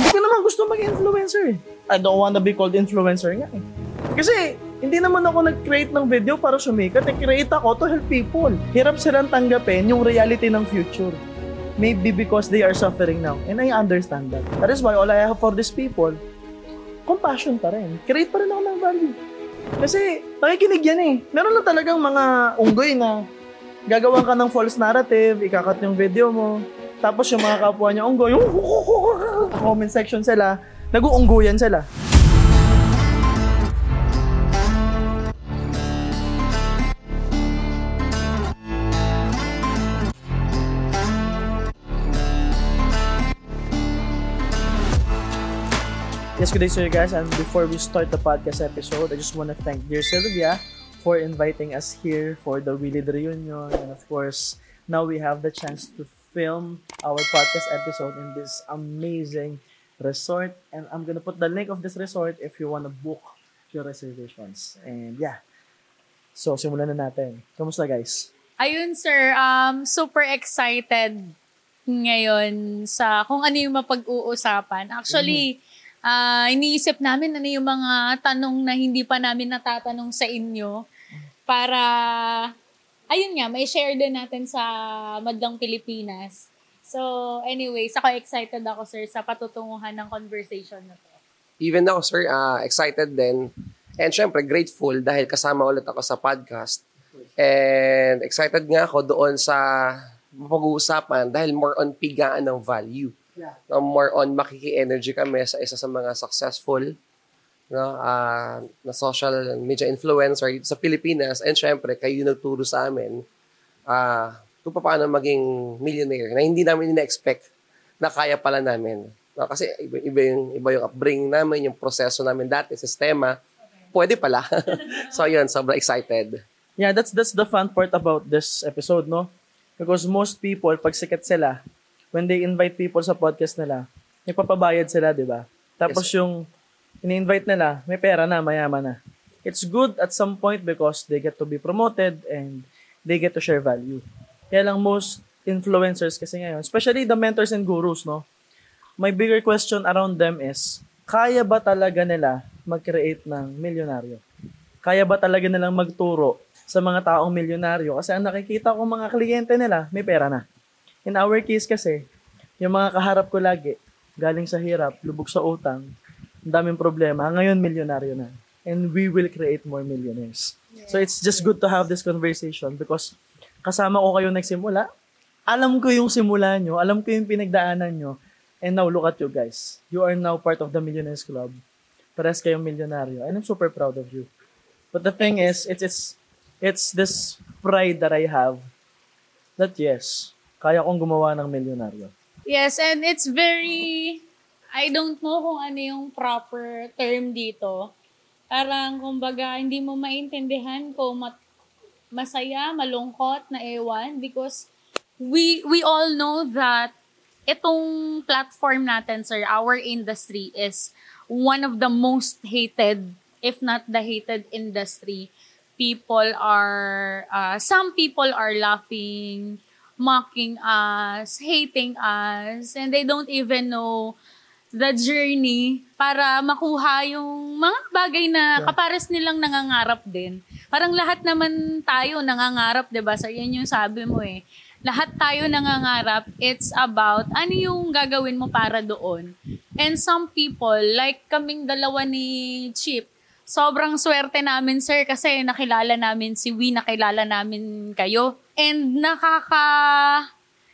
Hindi ko naman gusto maging influencer eh. I don't wanna be called influencer nga eh. Kasi hindi naman ako nag-create ng video para sumikat. I-create ako to help people. Hirap silang tanggapin yung reality ng future. Maybe because they are suffering now. And I understand that. That is why all I have for these people, compassion pa rin. Create pa rin ako ng value. Kasi nakikinig yan eh. Meron na talagang mga unggoy na gagawan ka ng false narrative, ikakat yung video mo, tapos yung mga kapwa niya unggoy, comment section sila, nag-uungguyan sila. Yes, good day to you guys. And before we start the podcast episode, I just want to thank dear Sylvia for inviting us here for the Willy reunion. And of course, now we have the chance to film our podcast episode in this amazing resort. And I'm gonna put the link of this resort if you want to book your reservations. And yeah. So, simulan na natin. Kamusta guys? Ayun, sir. Um, super excited ngayon sa kung ano yung mapag-uusapan. Actually, ah iniisip namin ano yung mga tanong na hindi pa namin natatanong sa inyo para, ayun nga, may share din natin sa Madlang Pilipinas. So, anyways, ako excited ako, sir, sa patutunguhan ng conversation na to. Even ako, sir, ah, excited din. And syempre, grateful dahil kasama ulit ako sa podcast. And excited nga ako doon sa mapag-uusapan dahil more on pigaan ng value. Yeah. No, more on makiki-energy kami sa isa sa mga successful no, ah, na social media influencer dito sa Pilipinas. And syempre, kayo yung nagturo sa amin ah kung paano maging millionaire na hindi namin ina-expect na kaya pala namin. No, kasi iba, iba, yung, iba yung upbringing namin, yung proseso namin dati, sistema. Pwede pala. so yun, sobrang excited. Yeah, that's that's the fun part about this episode, no? Because most people, pag sikat sila, when they invite people sa podcast nila, nagpapabayad sila, di ba? Tapos Yes, yung ini-invite nila, may pera na, mayaman na. It's good at some point because they get to be promoted and they get to share value. Kaya lang most influencers kasi ngayon, especially the mentors and gurus, no? My bigger question around them is, kaya ba talaga nila mag-create ng milyonaryo? Kaya ba talaga nilang magturo sa mga taong milyonaryo? Kasi ang nakikita ko mga kliyente nila, may pera na. In our case kasi, yung mga kaharap ko lagi, galing sa hirap, lubog sa utang, ang daming problema, ngayon milyonaryo na. And we will create more millionaires. So it's just good to have this conversation because kasama ko kayo nagsimula. Alam ko yung simula nyo, alam ko yung pinagdaanan nyo, and now look at you guys. You are now part of the Millionaires Club. Pares kayong milyonaryo. And I'm super proud of you. But the thing is, it's, it's, it's this pride that I have that yes, kaya kong gumawa ng milyonaryo. Yes, and it's very, I don't know kung ano yung proper term dito. Parang, kumbaga, hindi mo maintindihan kung mat- masaya, malungkot na ewan because we we all know that itong platform natin, sir, our industry is one of the most hated, if not the hated industry. People are, uh, some people are laughing, mocking us, hating us, and they don't even know the journey para makuha yung mga bagay na Yeah. kapares nilang nangangarap din. Parang lahat naman tayo nangangarap, 'di ba? So yan yung sabi mo eh. Lahat tayo nangangarap. It's about ano yung gagawin mo para doon. And some people, like kaming dalawa ni Chip, sobrang swerte namin, sir, kasi nakilala namin si Wee, nakilala namin kayo. And nakaka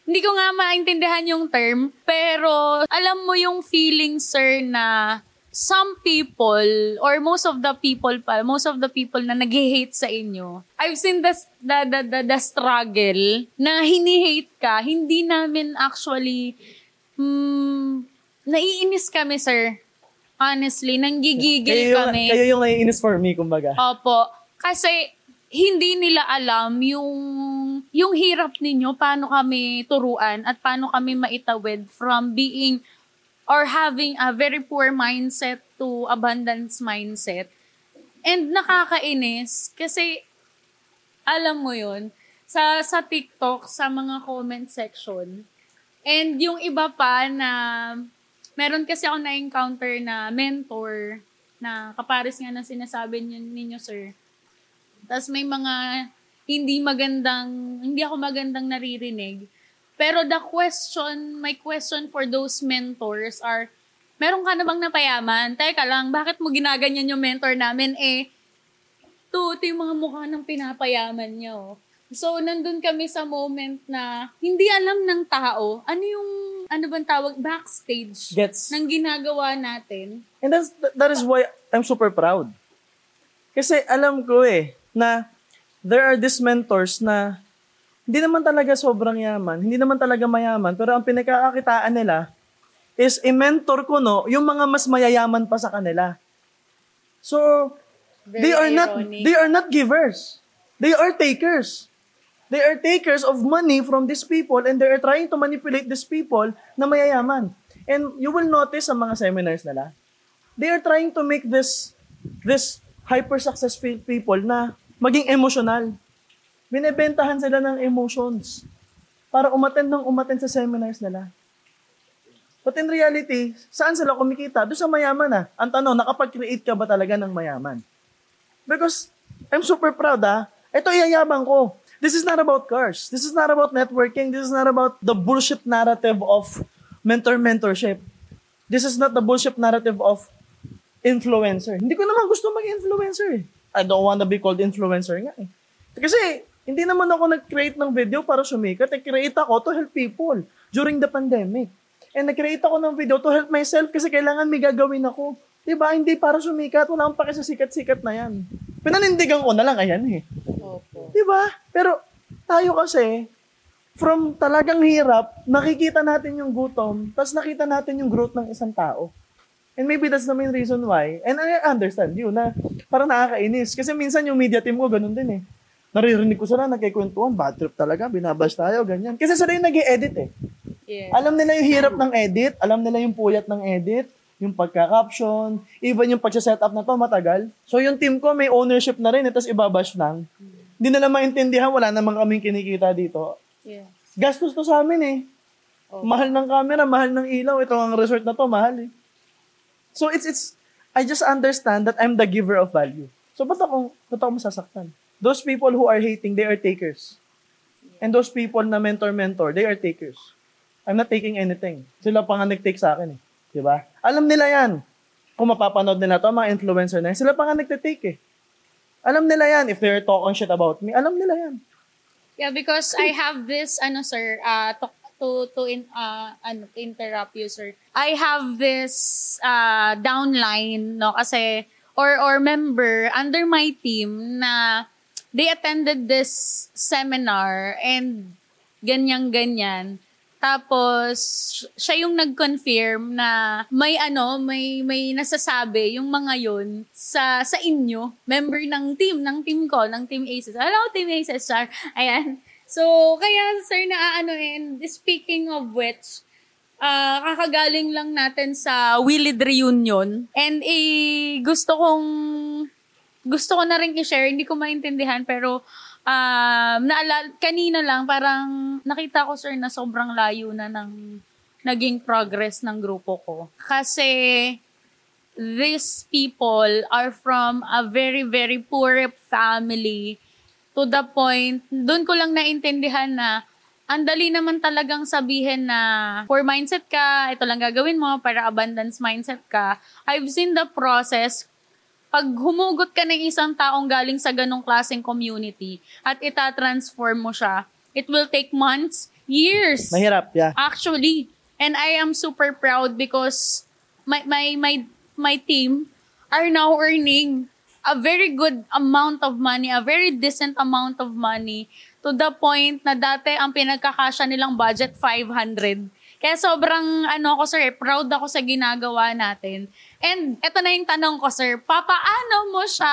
hindi ko nga maintindihan yung term, pero alam mo yung feeling, sir, na some people, or most of the people pa, most of the people na nag-hate sa inyo, I've seen the, the, the, the, the struggle na hini-hate ka, hindi namin actually, hmm, naiinis kami, sir. Honestly, nanggigigil Kayo yung, kami. kayo yung naiinis for me, kumbaga. Opo. Kasi hindi nila alam yung yung hirap ninyo, paano kami turuan at paano kami maitawid from being or having a very poor mindset to abundance mindset. And nakakainis kasi alam mo yun, sa, sa TikTok, sa mga comment section, and yung iba pa na meron kasi ako na-encounter na mentor na kapares nga ng sinasabi ninyo, ninyo sir. Tapos may mga hindi magandang, hindi ako magandang naririnig. Pero the question, my question for those mentors are, meron ka na bang napayaman? Teka lang, bakit mo ginaganyan yung mentor namin? Eh, to, ito yung mga mukha ng pinapayaman niyo. So, nandun kami sa moment na hindi alam ng tao ano yung, ano bang tawag, backstage Gets. ng ginagawa natin. And that's, that is why I'm super proud. Kasi alam ko eh, na there are these mentors na hindi naman talaga sobrang yaman, hindi naman talaga mayaman, pero ang pinagkakakitaan nila is i-mentor ko no, yung mga mas mayayaman pa sa kanila. So, Very they are not ironic. they are not givers. They are takers. They are takers of money from these people and they are trying to manipulate these people na mayayaman. And you will notice sa mga seminars nila, they are trying to make this this hyper successful people na maging emotional. Binebentahan sila ng emotions para umattend ng umattend sa seminars nila. But in reality, saan sila kumikita? Doon sa mayaman na. Ang tanong, nakapag-create ka ba talaga ng mayaman? Because I'm super proud ah. Ito iyayabang ko. This is not about cars. This is not about networking. This is not about the bullshit narrative of mentor-mentorship. This is not the bullshit narrative of influencer. Hindi ko naman gusto mag-influencer eh. I don't want to be called influencer nga eh. Kasi hindi naman ako nag-create ng video para sumikat. I-create ako to help people during the pandemic. And nag-create ako ng video to help myself kasi kailangan may gagawin ako. Diba? Hindi para sumikat. Wala akong pake sa sikat-sikat na yan. Pinanindigan ko na lang. Ayan eh. Opo. Diba? Pero tayo kasi, from talagang hirap, nakikita natin yung gutom, tapos nakita natin yung growth ng isang tao. And maybe that's the main reason why. And I understand you na parang nakakainis. Kasi minsan yung media team ko, ganun din eh. Naririnig ko sila, nagkikwentuhan, bad trip talaga, binabash tayo, ganyan. Kasi sila yung nag edit eh. Yes. Alam nila yung hirap ng edit, alam nila yung puyat ng edit, yung pagka-caption, even yung pag-set up na to matagal. So yung team ko may ownership na rin, eh, tapos ibabash lang. Hindi nila maintindihan, wala namang kaming kinikita dito. Yes. Gastos to sa amin eh. Oh. Mahal ng camera, mahal ng ilaw. Ito ang resort na to, mahal eh. So it's, it's, I just understand that I'm the giver of value. So ba't ako, ba't ako masasaktan? Those people who are hating, they are takers. And those people na mentor-mentor, they are takers. I'm not taking anything. Sila pa nga nag-take sa akin eh. Di ba? Alam nila yan. Kung mapapanood nila to, mga influencer na yan, sila pa nga nag-take eh. Alam nila yan. If they're talking shit about me, alam nila yan. Yeah, because I have this, ano sir, uh, to, to, to in, uh, ano, to interrupt you, sir. I have this uh, downline, no, kasi, or, or member under my team na they attended this seminar and ganyan-ganyan. Tapos, siya yung nag-confirm na may ano, may may nasasabi yung mga yon sa sa inyo, member ng team, ng team ko, ng Team Aces. Hello, Team Aces, Char. Ayan. So, kaya sir na ano and speaking of which, ah kakagaling lang natin sa Willid Reunion. And eh, gusto kong gusto ko na rin i-share, hindi ko maintindihan pero um, naalala, kanina lang parang nakita ko sir na sobrang layo na ng naging progress ng grupo ko. Kasi these people are from a very, very poor family to the point, doon ko lang naintindihan na ang dali naman talagang sabihin na poor mindset ka, ito lang gagawin mo para abundance mindset ka. I've seen the process pag humugot ka ng isang taong galing sa ganong klaseng community at ita-transform mo siya, it will take months, years. Mahirap, yeah. Actually. And I am super proud because my my my my team are now earning a very good amount of money, a very decent amount of money to the point na dati ang pinagkakasya nilang budget 500. Kaya sobrang ano ko sir, eh, proud ako sa ginagawa natin. And eto na yung tanong ko sir, papaano mo siya,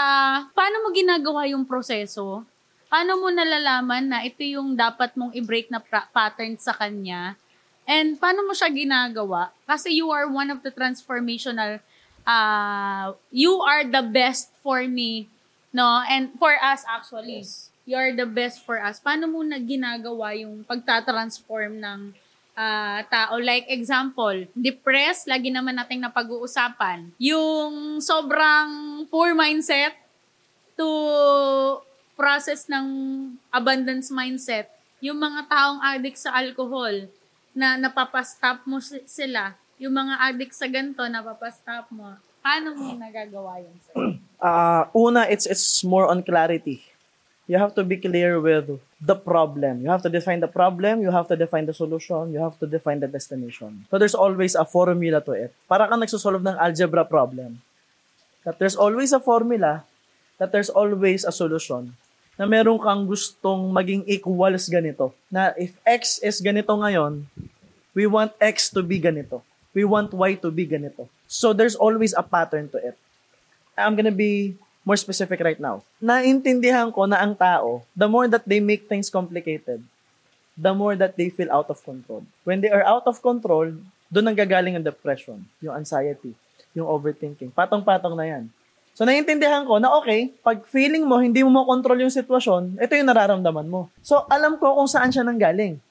paano mo ginagawa yung proseso? Paano mo nalalaman na ito yung dapat mong i-break na pra- pattern sa kanya? And paano mo siya ginagawa? Kasi you are one of the transformational, uh, you are the best for me, no? And for us actually. You are the best for us. Paano mo na ginagawa yung pagtatransform ng ah, tao. Like example, depressed, lagi naman nating napag-uusapan. Yung sobrang poor mindset to process ng abundance mindset. Yung mga taong addict sa alcohol na napapastop mo si- sila. Yung mga addict sa ganito, napapastop mo. Paano mo nagagawa yun sir? Uh, una, it's it's more on clarity. You have to be clear with the problem. You have to define the problem, you have to define the solution, you have to define the destination. So there's always a formula to it. Para kang nagsosolve ng algebra problem. That there's always a formula, that there's always a solution. Na meron kang gustong maging equals ganito. Na if X is ganito ngayon, we want X to be ganito. We want Y to be ganito. So there's always a pattern to it. I'm gonna be more specific right now. Naintindihan ko na ang tao, the more that they make things complicated, the more that they feel out of control. When they are out of control, doon ang gagaling ang depression, yung anxiety, yung overthinking. Patong-patong na yan. So, naiintindihan ko na okay, pag feeling mo, hindi mo makontrol yung sitwasyon, ito yung nararamdaman mo. So, alam ko kung saan siya nanggaling.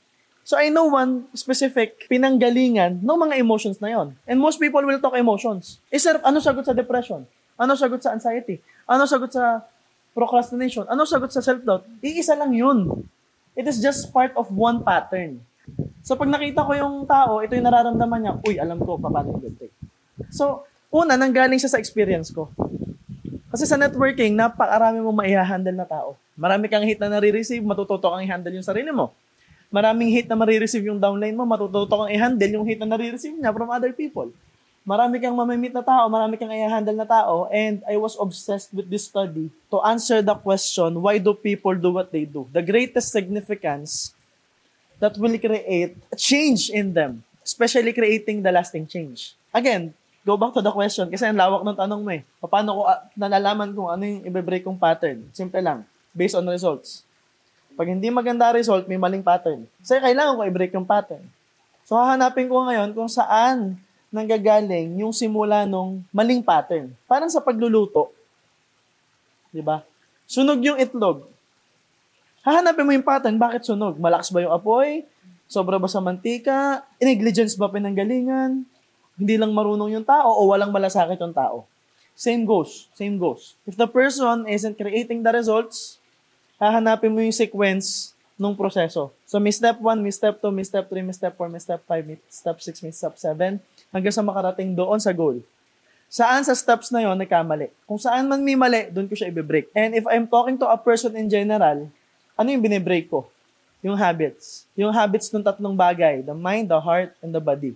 So, I know one specific pinanggalingan ng mga emotions na yon. And most people will talk emotions. Eh, sir, ano sagot sa depression? Ano sagot sa anxiety? Ano sagot sa procrastination? Ano sagot sa self-doubt? Iisa lang yun. It is just part of one pattern. So, pag nakita ko yung tao, ito yung nararamdaman niya, uy, alam ko, paano yung take. So, una, nanggaling siya sa experience ko. Kasi sa networking, napakarami mo maihahandle na tao. Marami kang hit na nare-receive, matututo kang i-handle yung sarili mo. Maraming hit na marireceive yung downline mo, matututo kang i-handle yung hit na nare-receive niya from other people. Marami kang mamimit na tao, marami kang i-handle na tao, and I was obsessed with this study to answer the question, why do people do what they do? The greatest significance that will create a change in them, especially creating the lasting change. Again, go back to the question kasi ang lawak ng tanong mo eh. Paano ko ah, nalalaman kung ano yung i-break kong pattern? Simple lang, based on results. Pag hindi maganda result, may maling pattern. Kasi kailangan ko i-break yung pattern. So hahanapin ko ngayon kung saan nanggagaling yung simula nung maling pattern. Parang sa pagluluto. 'Di ba? Sunog yung itlog. Hahanapin mo yung pattern, bakit sunog? Malakas ba yung apoy? Sobra ba sa mantika? Negligence ba pinanggalingan? Hindi lang marunong yung tao o walang malasakit yung tao? Same goes. Same goes. If the person isn't creating the results, hahanapin mo yung sequence nung proseso. So, may step 1, may step 2, may step 3, may step 4, may step 5, may step 6, may step 7, hanggang sa makarating doon sa goal. Saan sa steps na yon nagkamali? Kung saan man may mali, doon ko siya i-break. And if I'm talking to a person in general, ano yung binibreak ko? Yung habits. Yung habits ng tatlong bagay, the mind, the heart, and the body.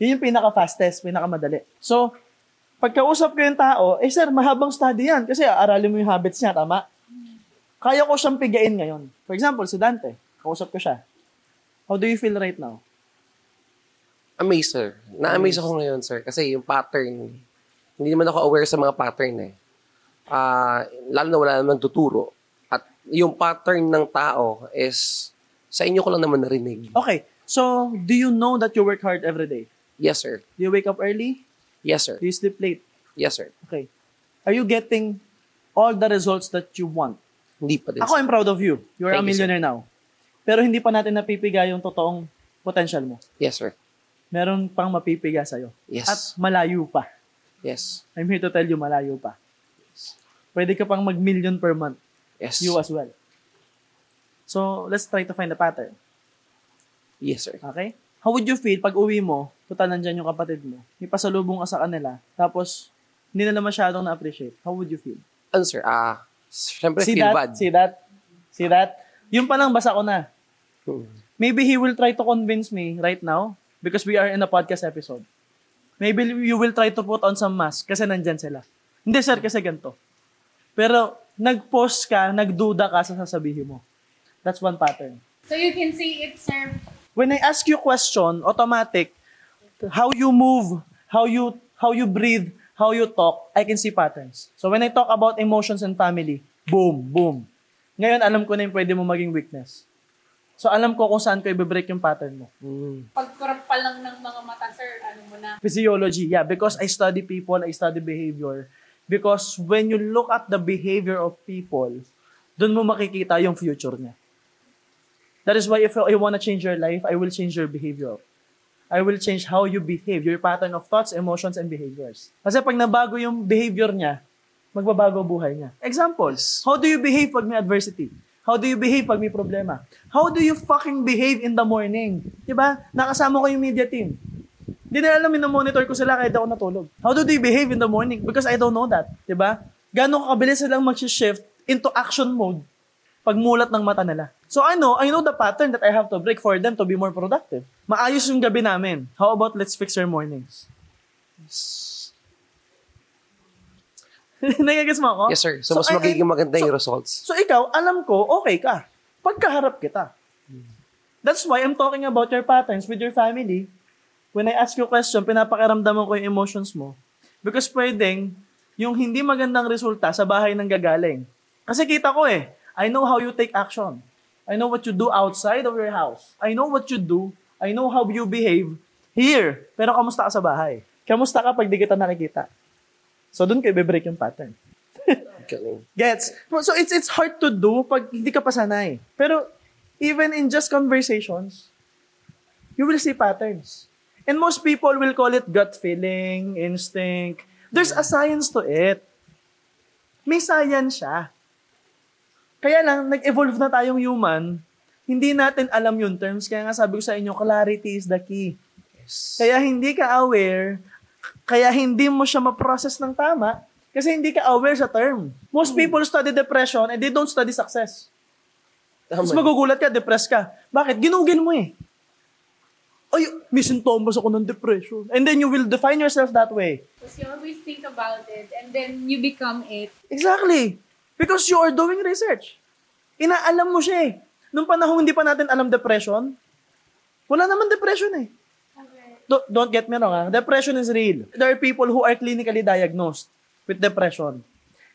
Yun yung pinaka-fastest, pinaka-madali. So, pagkausap ko yung tao, eh sir, mahabang study yan. Kasi aralin mo yung habits niya, tama? Kaya ko siyang pigain ngayon. For example, si Dante, kausap ko siya. How do you feel right now? Amazed, sir. Na-amaze ako ngayon, sir. Kasi yung pattern, hindi naman ako aware sa mga pattern eh. Ah, lalo na wala namang tuturo. At yung pattern ng tao is sa inyo ko lang naman narinig. Okay, so do you know that you work hard every day? Yes, sir. Do you wake up early? Yes, sir. Do you sleep late? Yes, sir. Okay. Are you getting all the results that you want? Hindi pa din, Ako. I'm proud of you. You're a Thank you, sir. millionaire now. Pero hindi pa natin napipiga yung totoong potential mo. Yes, sir. Meron pang mapipiga sa'yo. Yes. At malayo pa. Yes. I'm here to tell you, malayo pa. Pwede ka pang mag-million per month. Yes. You as well. So, let's try to find a pattern. Yes, sir. Okay? How would you feel pag uwi mo, total nandyan yung kapatid mo, may pasalubong ka sa kanila, tapos hindi nila masyadong na-appreciate. How would you feel? Ano, sir? Ah, syempre See feel that? bad. See that? See that? Yung pa lang, basa ko na. Hmm. Maybe he will try to convince me right now because we are in a podcast episode. Maybe you will try to put on some mask kasi nandyan sila. Hindi sir, kasi ganito. Pero nag-pause ka, nagduda ka sa sasabihin mo. That's one pattern. So you can see it, sir. When I ask you question, automatic, how you move, how you how you breathe, how you talk, I can see patterns. So when I talk about emotions and family, boom, boom. Ngayon, alam ko na yung pwede mo maging weakness. So alam ko kung saan ko i-break yung pattern mo. Hmm. Pagkurap pa lang ng mga mata, sir, ano mo na. Physiology, yeah, because I study people, I study behavior. Because when you look at the behavior of people, doon mo makikita yung future niya. That is why if I want to change your life, I will change your behavior. I will change how you behave, your pattern of thoughts, emotions, and behaviors. Kasi pag nabago yung behavior niya, magbabago buhay niya. Example, how do you behave pag may adversity? How do you behave pag may problema? How do you fucking behave in the morning? Diba? Nakasama ko yung media team. Hindi na alam, monitor ko sila kahit ako natulog. How do they behave in the morning? Because I don't know that. Diba? Gano'ng kabilis silang mag-shift into action mode pag mulat ng mata nila. So I know, I know the pattern that I have to break for them to be more productive. Maayos yung gabi namin. How about let's fix your mornings? Nagigis mo ako? Yes, sir. So, mas I- magiging maganda so- yung results. So ikaw, alam ko, okay ka. Pagkaharap kita. That's why I'm talking about your patterns with your family. When I ask you a question, pinapakiramdaman ko yung emotions mo. Because pwedeng, yung hindi magandang resulta sa bahay nang gagaling. Kasi kita ko eh, I know how you take action. I know what you do outside of your house. I know what you do. I know how you behave here. Pero kamusta ka sa bahay? Kamusta ka pag di kita nakikita? So doon kayo break yung pattern. Gets? So it's it's hard to do pag hindi ka pa sanay. Pero even in just conversations, you will see patterns. And most people will call it gut feeling, instinct. There's a science to it. May science siya. Kaya lang, nag-evolve na tayong human, hindi natin alam yung terms. Kaya nga sabi ko sa inyo, clarity is the key. Kaya hindi ka aware, kaya hindi mo siya ma-process ng tama, kasi hindi ka aware sa term. Most people study depression and they don't study success. Tapos Tama. magugulat ka, depressed ka. Bakit? Ginugin mo eh. Ay, may sintomas ako ng depression. And then you will define yourself that way. Because you always think about it and then you become it. Exactly. Because you are doing research. Inaalam mo siya eh. Nung panahon hindi pa natin alam depression, wala naman depression eh. Don't, don't get me wrong ha. Depression is real. There are people who are clinically diagnosed with depression.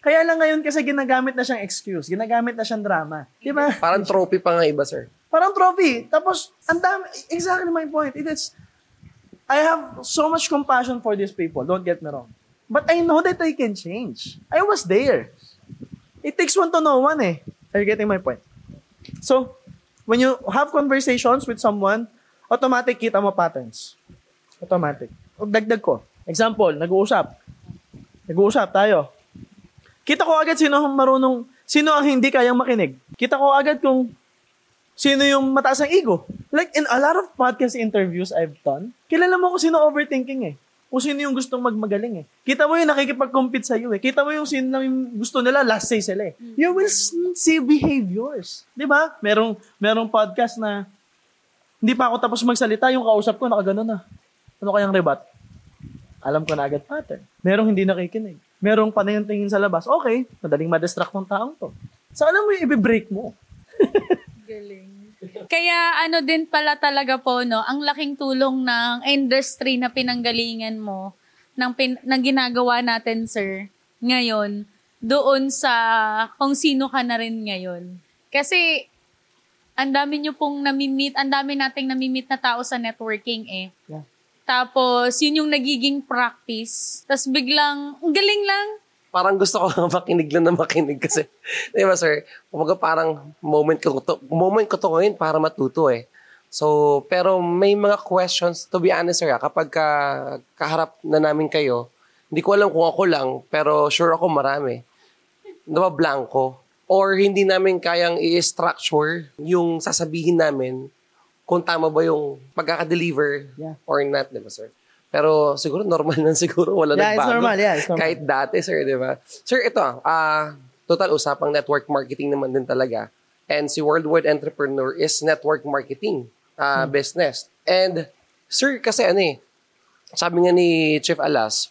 Kaya lang ngayon kasi ginagamit na siyang excuse. Ginagamit na siyang drama. Di ba? Parang trophy pa nga iba, sir. Parang trophy. Tapos, ang dami, exactly my point. It is, I have so much compassion for these people. Don't get me wrong. But I know that I can change. I was there. It takes one to know one eh. Are you getting my point? So, when you have conversations with someone, automatic kita mo patterns. Automatic. O dagdag ko. Example, nag-uusap. Nag-uusap tayo. Kita ko agad sino ang marunong, sino ang hindi kayang makinig. Kita ko agad kung sino yung mataas ang ego. Like in a lot of podcast interviews I've done, kilala mo kung sino overthinking eh. Kung sino yung gustong magmagaling eh. Kita mo yung nakikipag-compete sa iyo eh. Kita mo yung sino yung gusto nila, last say sila eh. You will see behaviors. Di ba? Merong, merong podcast na hindi pa ako tapos magsalita, yung kausap ko, nakaganon na. Ano kayang rebat? Alam ko na agad pattern. Merong hindi nakikinig. Merong panayang tingin sa labas. Okay, madaling ma-distract ng taong to. So alam mo yung i-break mo. Kaya ano din pala talaga po, no, ang laking tulong ng industry na pinanggalingan mo, ng, pin, ng ginagawa natin, sir, ngayon, doon sa kung sino ka na rin ngayon. Kasi, ang dami nyo pong namimit, ang dami nating namimit na tao sa networking eh. Yeah. Tapos, yun yung nagiging practice. Tapos biglang, ang galing lang. Parang gusto ko lang makinig lang na makinig kasi, di ba sir, kumbaga parang moment ko to, moment ko to ngayon para matuto eh. So, pero may mga questions, to be honest sir, ah, kapag ka, kaharap na namin kayo, hindi ko alam kung ako lang, pero sure ako marami. Diba, blanco. Or hindi namin kayang i-structure yung sasabihin namin kung tama ba yung pagkaka-deliver Yeah. or not, di ba sir? Pero siguro normal lang siguro, wala Yeah, it's nagbago. normal. Yeah, it's normal. Kahit dati, sir, di ba? Sir, ito, ah, total usapang network marketing naman din talaga. And si Worldwide Entrepreneur is network marketing ah, Hmm. business. And, sir, kasi ano eh, sabi nga ni Chief Alas,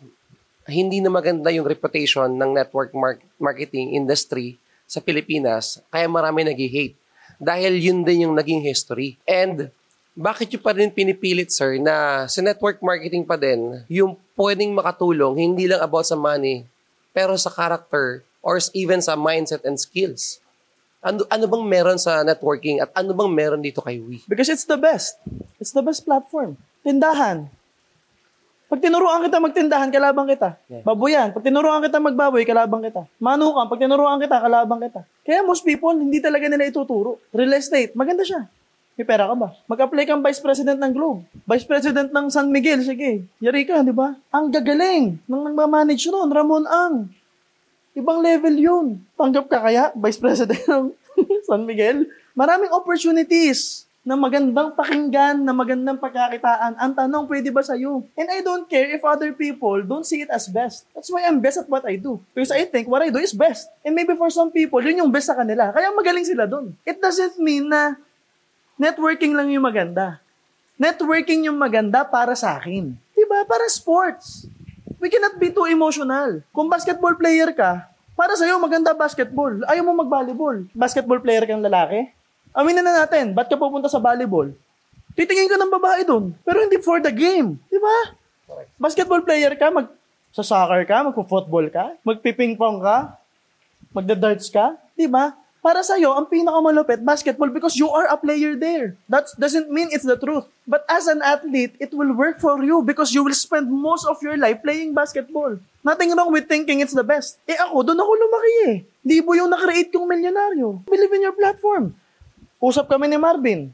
hindi na maganda yung reputation ng network mar- marketing industry sa Pilipinas, kaya marami nag-hate. Dahil yun din yung naging history. And bakit yung pa rin pinipilit, sir, na sa network marketing pa din, yung pwedeng makatulong, hindi lang about sa money, pero sa character or even sa mindset and skills. Ano, ano bang meron sa networking at ano bang meron dito kay We? Because it's the best. It's the best platform. Tindahan. Pag tinuruan kita magtindahan, kalabang kita. Yeah. Baboyan. Pag tinuruan kita magbaboy, kalabang kita. Manukan. Pag tinuruan kita, kalabang kita. Kaya most people, hindi talaga nila ituturo. Real estate, maganda siya. May pera ka ba? Mag-apply kang vice president ng Globe. Vice president ng San Miguel, sige. Yari ka, di ba? Ang gagaling ng nagmamanage nun, Ramon Ang. Ibang level yun. Tanggap ka kaya, vice president ng San Miguel? Maraming opportunities na magandang pakinggan, na magandang pagkakitaan. Ang tanong, pwede ba sa'yo? And I don't care if other people don't see it as best. That's why I'm best at what I do. Because I think what I do is best. And maybe for some people, yun yung best sa kanila. Kaya magaling sila dun. It doesn't mean na networking lang yung maganda. Networking yung maganda para sa akin. Diba? Para sports. We cannot be too emotional. Kung basketball player ka, para sa'yo maganda basketball. Ayaw mo mag-volleyball. Basketball player kang lalaki? Aminin na natin, ba't ka pupunta sa volleyball? Titingin ka ng babae doon, pero hindi for the game. Di ba? Basketball player ka, mag sa soccer ka, magpo-football ka, magpiping-pong ka, magda-darts ka, di ba? Para sa'yo, ang pinakamalupit, basketball, because you are a player there. That doesn't mean it's the truth. But as an athlete, it will work for you because you will spend most of your life playing basketball. Nothing wrong with thinking it's the best. Eh ako, doon ako lumaki eh. Di mo yung nakreate yung milyonaryo. Believe in your platform. Usap kami ni Marvin.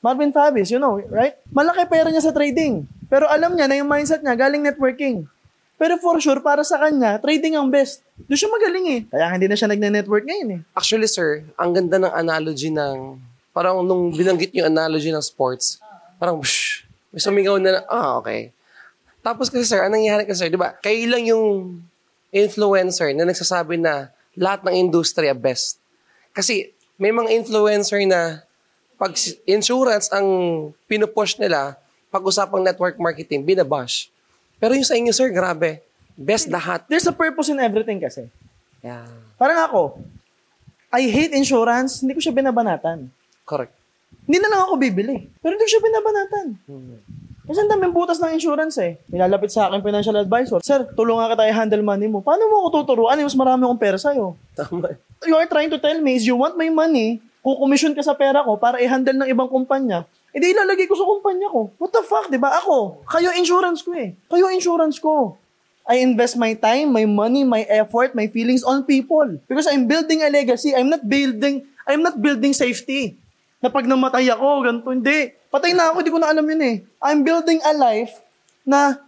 Marvin Fabis, you know, right? Malaki pera niya sa trading. Pero alam niya na yung mindset niya galing networking. Pero for sure, para sa kanya, trading ang best. Doon siya magaling eh. Kaya hindi na siya nagne-network ngayon eh. Actually, sir, ang ganda ng analogy ng, parang nung binanggit yung analogy ng sports, parang, shh, may sumingaw na, ah, okay. Tapos kasi sir, anong nangyayari kasi sir, di ba, kayo lang yung influencer na nagsasabi na lahat ng industriya best. Kasi may mga influencer na pag insurance ang pinupush nila, pag-usapang network marketing, binabash. Pero yung sa inyo, sir, grabe. Best lahat. There's a purpose in everything kasi. Yeah. Parang ako, I hate insurance, hindi ko siya binabanatan. Correct. Hindi na lang ako bibili. Pero hindi ko siya binabanatan. Kasi ang daming butas ng insurance eh. Nilalapit sa akin financial advisor. Sir, tulungan ka tayo handle money mo. Paano mo ako tuturuan? Eh, mas marami akong pera sa'yo. Tama. You are trying to tell me is you want my money, kukomisyon ka sa pera ko para i-handle ng ibang kumpanya, edi ilalagay ko sa kumpanya ko. What the fuck, di ba? Ako, kayo insurance ko eh. Kayo insurance ko. I invest my time, my money, my effort, my feelings on people. Because I'm building a legacy. I'm not building, I'm not building safety. Na pag namatay ako, ganito, hindi. Patay na ako, di ko na alam yun eh. I'm building a life na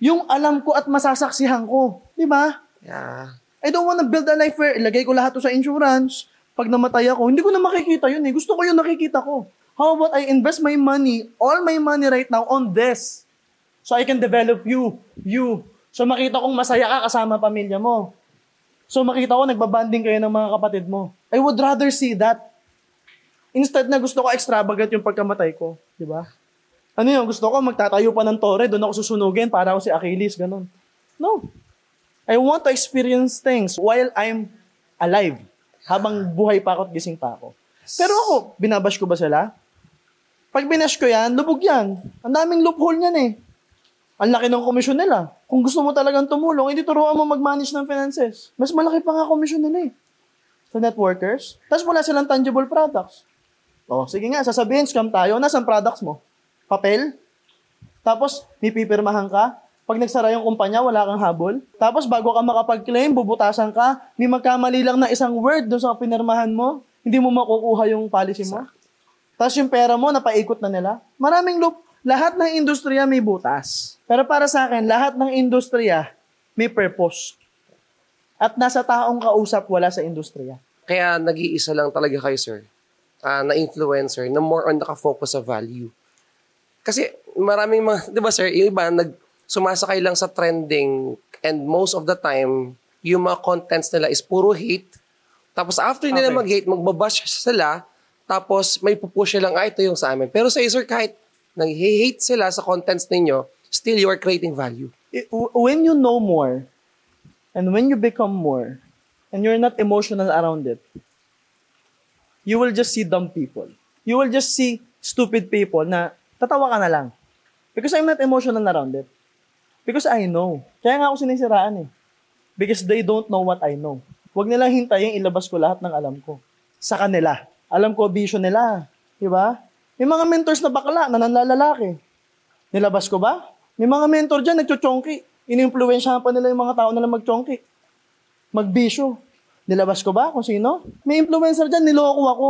yung alam ko at masasaksihan ko. Di ba? Yeah. I don't wanna build a life where ilagay ko lahat to sa insurance. Pag namatay ako, hindi ko na makikita yun eh. Gusto ko yung nakikita ko. How about I invest my money, all my money right now on this? So I can develop you, you. So makita kong masaya ka kasama pamilya mo. So makita ko nagbabanding kayo ng mga kapatid mo. I would rather see that. Instead na gusto ko extravagant yung pagkamatay ko. Di ba? Ano yun? Gusto ko magtatayo pa ng tore, doon ako susunugin para ako si Achilles, ganun. No. I want to experience things while I'm alive. Habang buhay pa ako at gising pa ako. Pero ako, binabash ko ba sila? Pag binash ko yan, lubog yan. Ang daming loophole niyan eh. Ang laki ng komisyon nila. Kung gusto mo talagang tumulong, hindi turuan mo mag-manage ng finances. Mas malaki pa nga komisyon nila eh. Sa networkers. Tapos wala silang tangible products. O, sige nga, sasabihin, scam tayo. Nasaan products mo? Papel? Tapos, may pipirmahan ka. Pag nagsara yung kumpanya, wala kang habol. Tapos, bago ka makapag-claim, bubutasan ka. May magkamali lang na isang word doon sa pinirmahan mo. Hindi mo makukuha yung policy mo. Tapos yung pera mo, napaikot na nila. Maraming loop. Lahat ng industriya may butas. Pero para sa akin, lahat ng industriya may purpose. At nasa taong kausap, wala sa industriya. Kaya nag-iisa lang talaga kayo, sir, ah, na influencer na more on nakafocus sa value. Kasi maraming mga, di ba sir, yung iba, nag, sumasakay lang sa trending and most of the time, yung mga contents nila is puro hate. Tapos after nila Okay. mag-hate, magbabash sila, tapos may pupush lang, ah, ito yung sa amin. Pero sa sir, kahit nag-hate sila sa contents ninyo, still you are creating value. when you know more, and when you become more, and you're not emotional around it, you will just see dumb people. You will just see stupid people na tatawa ka na lang. Because I'm not emotional around it. Because I know. Kaya nga ako sinisiraan eh. Because they don't know what I know. Huwag nilang hintayin ilabas ko lahat ng alam ko. Sa kanila. Alam ko vision nila. Di ba? May mga mentors na bakla na nanlalalaki. Nilabas ko ba? May mga mentor dyan, nagchuchongki. Ini-influensyahan pa nila yung mga tao nila magchongki. Magbisyo. Nilabas ko ba kung sino? May influencer dyan, niloko ako.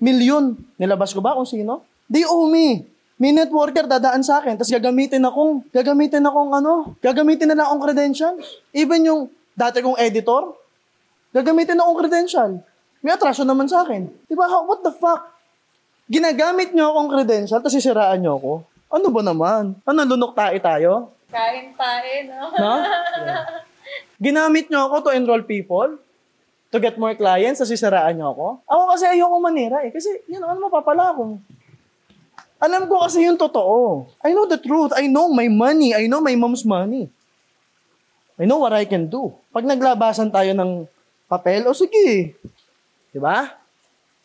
milyon. Nilabas ko ba kung sino? They owe me. May networker dadaan sa akin, tapos gagamitin akong, gagamitin akong ano, gagamitin na lang akong credentials. Even yung dati kong editor, gagamitin na akong credential. May atraso naman sa akin. Di ba? What the fuck? Ginagamit nyo akong credential, tapos sisiraan nyo ako. Ano ba naman? Ano, lunok tae tayo? Kain tayo, no? No? Ginamit nyo ako to enroll people, to get more clients, tapos sisiraan nyo ako. Ako kasi ayoko manira eh. Kasi, yun, ano mapapala ako? Alam ko kasi yung totoo. I know the truth. I know my money. I know my mom's money. I know what I can do. Pag naglabasan tayo ng papel, o sige. Di ba?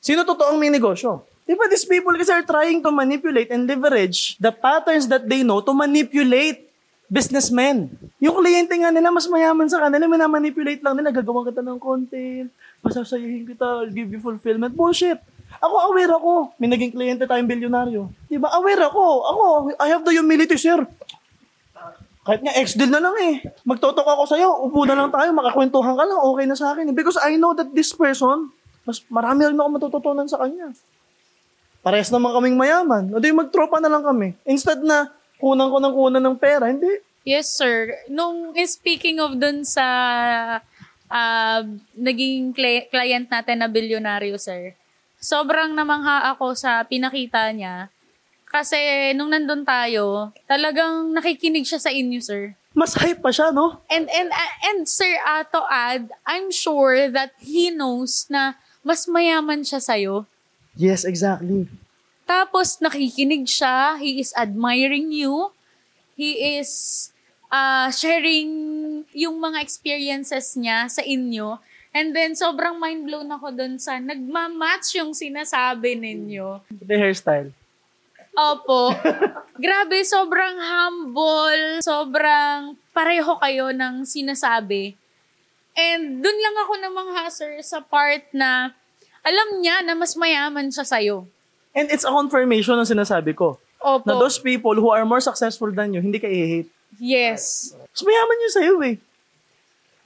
Sino totoong may negosyo? Di ba these people kasi are trying to manipulate and leverage the patterns that they know to manipulate businessmen. Yung kliyente nga nila, mas mayaman sa kanila, minamanipulate lang nila, gagawa kita ng content, pasasayahin kita, I'll give you fulfillment. Bullshit. Ako, aware ako. May naging kliyente tayong bilyonaryo. Di ba? Aware ako. Ako, I have the humility, sir. Kahit nga ex-deal na lang eh. Magtotok ako sa'yo, upo na lang tayo, makakwentuhan ka lang, okay na sa akin. Because I know that this person, mas marami rin ako matututunan sa kanya. Parehas naman kaming mayaman. O di magtropa na lang kami. Instead na kunan ko ng kunan ng pera, hindi. Yes, sir. Nung speaking of dun sa ah, naging cli- client natin na bilyonaryo, sir, sobrang namangha ako sa pinakita niya. Kasi nung nandun tayo, talagang nakikinig siya sa inyo, sir. Mas hype pa siya, no? And and uh, and sir, uh, to add, I'm sure that he knows na mas mayaman siya sa'yo. Yes, exactly. Tapos nakikinig siya, he is admiring you, he is uh, sharing yung mga experiences niya sa inyo. And then sobrang mind blown ako dun sa nagmamatch yung sinasabi ninyo. The hairstyle. Opo. Grabe, sobrang humble, sobrang pareho kayo ng sinasabi. And dun lang ako namangha, sir, sa part na alam niya na mas mayaman siya sa'yo. And it's a confirmation ng sinasabi ko. Opo. Na those people who are more successful than you, hindi ka i-hate. Yes. Mas mayaman yun sa'yo eh.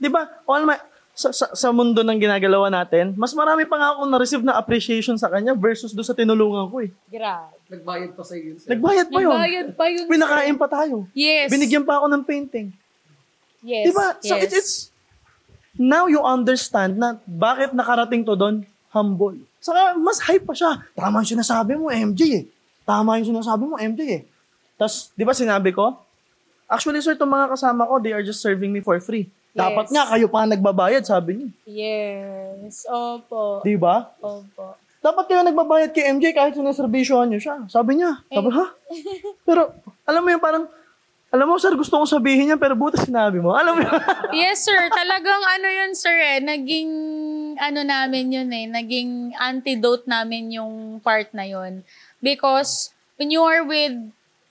Di ba? All my, sa, sa, sa mundo ng ginagalawa natin, mas marami pa nga akong na-receive na appreciation sa kanya versus do sa tinulungan ko eh. Grabe. Nagbayad pa sa yun, sir. Nagbayad pa yun. Nagbayad pa yun. Pinakain pa tayo. Yes. Binigyan pa ako ng painting. Yes. Diba? So yes. it's, it's, now you understand na bakit nakarating to doon, humble. Saka mas hype pa siya. Tama yung sinasabi mo, MJ eh. Tama yung sinasabi mo, MJ eh. Tapos, di ba sinabi ko? Actually, sir, itong mga kasama ko, they are just serving me for free. Dapat Yes. nga, kayo pa nagbabayad, sabi niyo. Yes. Opo. Di ba? Opo. Dapat kayo nagbabayad kay MJ kahit sineservisyohan niyo siya. Sabi niya. Sabi, ha? Pero, alam mo yung parang, alam mo, sir, gusto kong sabihin yan, pero buti sinabi mo. Alam mo yun? Yes, sir. Talagang ano yun, sir, eh. Naging, ano namin yun eh. Naging antidote namin yung part na yun. Because, when you are with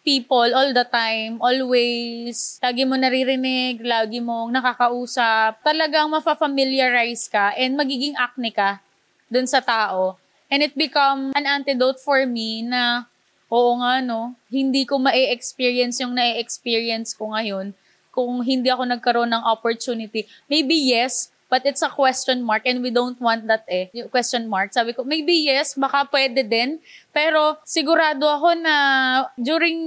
people all the time, always, lagi mo naririnig, lagi mong nakakausap, talagang mafafamiliarize ka and magiging acne ka dun sa tao. And it become an antidote for me na, oo nga no, hindi ko ma-experience yung na-experience ko ngayon kung hindi ako nagkaroon ng opportunity. Maybe yes, but it's a question mark and we don't want that eh. Yung question mark. Sabi ko, maybe yes, baka pwede din. Pero sigurado ako na during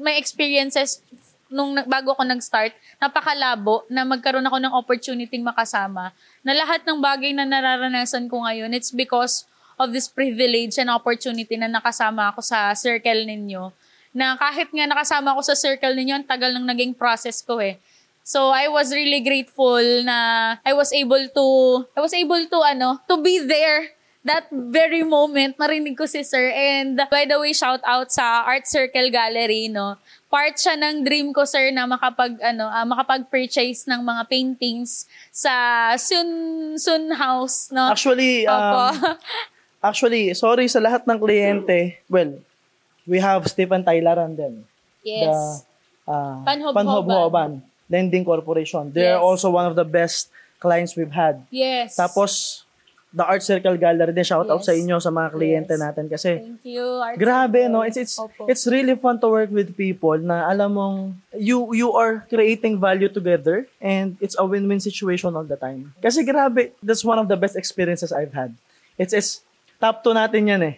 my experiences nung bago ako nag-start, napakalabo na magkaroon ako ng opportunity makasama. Na lahat ng bagay na nararanasan ko ngayon, it's because of this privilege and opportunity na nakasama ako sa circle ninyo. Na kahit nga nakasama ako sa circle ninyo, ang tagal ng naging process ko eh. So I was really grateful na I was able to I was able to ano, to be there that very moment narinig ko si Sir and by the way shout out sa Art Circle Gallery no. Part siya ng dream ko sir na makapag ano ah, makapag-purchase ng mga paintings sa Sun Sun House no. Actually, um, actually, sorry sa lahat ng kliyente. Well, we have Stephen Tylaran din. yes. The uh, Panhobhoban. Panhobhoban Lending Corporation. They are Yes. also one of the best clients we've had. yes. Tapos, the Art Circle Gallery din, shout out Yes. sa inyo, sa mga kliyente Yes. natin. Kasi, Thank you. Art grabe, Circle. no? It's, it's, Opo. it's really fun to work with people na alam mong, you, you are creating value together and it's a win-win situation all the time. Kasi grabe, that's one of the best experiences I've had. It's, it's top 2 natin yan eh.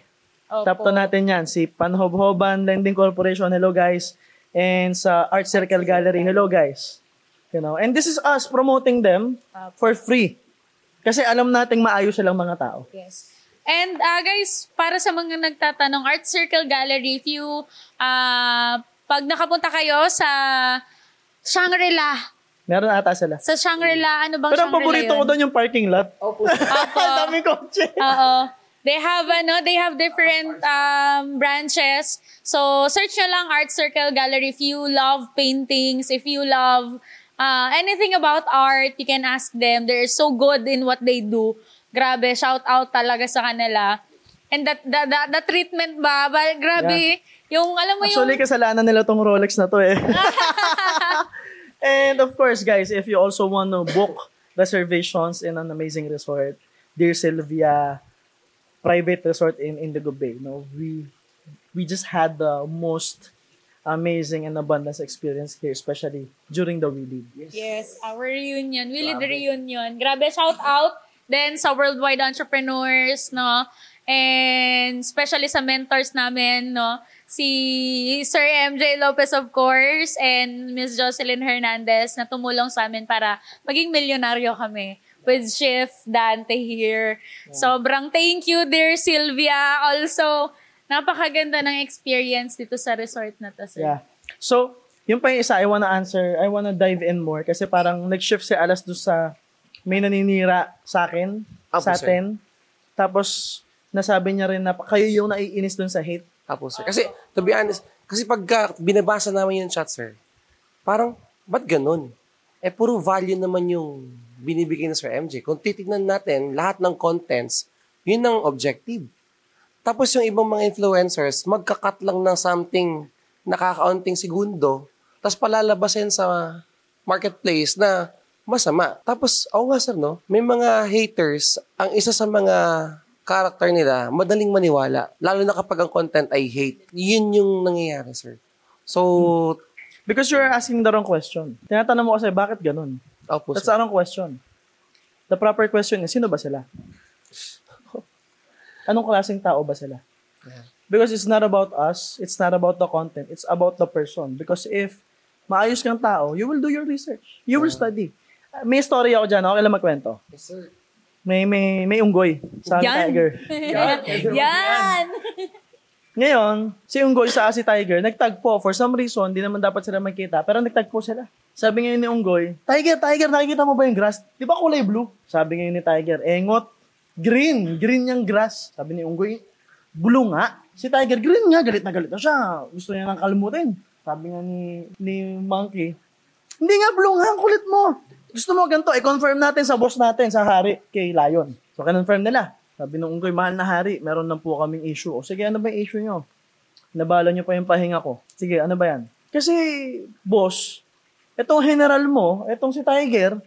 Opo. Top 2 natin yan. Si Panhobhoban Lending Corporation, hello guys. And sa Art Circle Gallery, hello guys. You know, and this is us promoting them for free. Kasi alam nating maayos silang mga tao. Yes. And uh, guys, para sa mga nagtatanong, Art Circle Gallery, if you, uh, pag nakapunta kayo sa Shangri-La, Meron ata sila. sa Shangri-La, ano bang Pero ang Shangri-La paborito ko doon yung parking lot. Opo. Ang daming kotse. Oo. They have ano, they have different um, branches. So search nyo lang Art Circle Gallery if you love paintings, if you love uh, anything about art, you can ask them. They're so good in what they do. Grabe, shout out talaga sa kanila. And that the, the, the treatment ba, ba grabe. Yung alam mo yung Actually, kasalanan nila tong Rolex na to eh. And of course, guys, if you also want to book reservations in an amazing resort, Dear Sylvia private resort in Indigo Bay, no, we we just had the most amazing and abundance experience here, especially during the Willid. Yes, our reunion. Willie the reunion. Grabe, shout out then sa worldwide entrepreneurs, no? And especially sa mentors namin, no? Si Sir MJ Lopez, of course, and Miss Jocelyn Hernandez na tumulong sa amin para maging milyonaryo kami with Chef Dante here. Sobrang thank you, dear Sylvia. Also, napakaganda ng experience dito sa resort na to, sir. Yeah. So, yung pa yung isa, I wanna answer, I wanna dive in more kasi parang nag-shift si Alas doon sa may naninira sa akin, Apo, sa sir. atin. Tapos, nasabi niya rin na kayo yung naiinis doon sa hate. Apo, sir. Kasi, to be honest, kasi pagka binabasa namin yung chat, sir, parang, ba't ganun? Eh, puro value naman yung binibigay ng Sir MJ. Kung titignan natin, lahat ng contents, yun ang objective. Tapos yung ibang mga influencers, magkakat lang ng something nakakaunting segundo, tapos palalabasin sa marketplace na masama. Tapos, oo nga sir, no? May mga haters, ang isa sa mga character nila, madaling maniwala. Lalo na kapag ang content ay hate. Yun yung nangyayari, sir. So, Because you're asking the wrong question. Tinatanong mo kasi, bakit ganun? Opo, That's sir. wrong question. The proper question is, sino ba sila? Anong klaseng tao ba sila? Because it's not about us, it's not about the content, it's about the person. Because if maayos kang tao, you will do your research. You will study. Uh, May story ako dyan, okay lang magkwento. Yes, sir. May, may, may unggoy sa Yan. tiger. Yan! Ngayon, si Unggoy sa si Tiger, nagtagpo. For some reason, di naman dapat sila magkita, pero nagtagpo sila. Sabi ngayon ni Unggoy, Tiger, Tiger, nakikita mo ba yung grass? Di ba kulay blue? Sabi ngayon ni Tiger, engot, green, green yung grass. Sabi ni Unggoy, blue nga. Si Tiger, green nga, galit na galit na siya. Gusto niya nang kalmutin. Sabi nga ni, ni Monkey, hindi nga blue nga, ang kulit mo. Gusto mo ganito, i-confirm natin sa boss natin, sa hari, kay Lion. So, kinonfirm nila. Sabi nung unggoy, mahal na hari, meron lang po kaming issue. O sige, ano ba yung issue nyo? Nabala nyo pa yung pahinga ko. Sige, ano ba yan? Kasi, boss, itong general mo, itong si Tiger,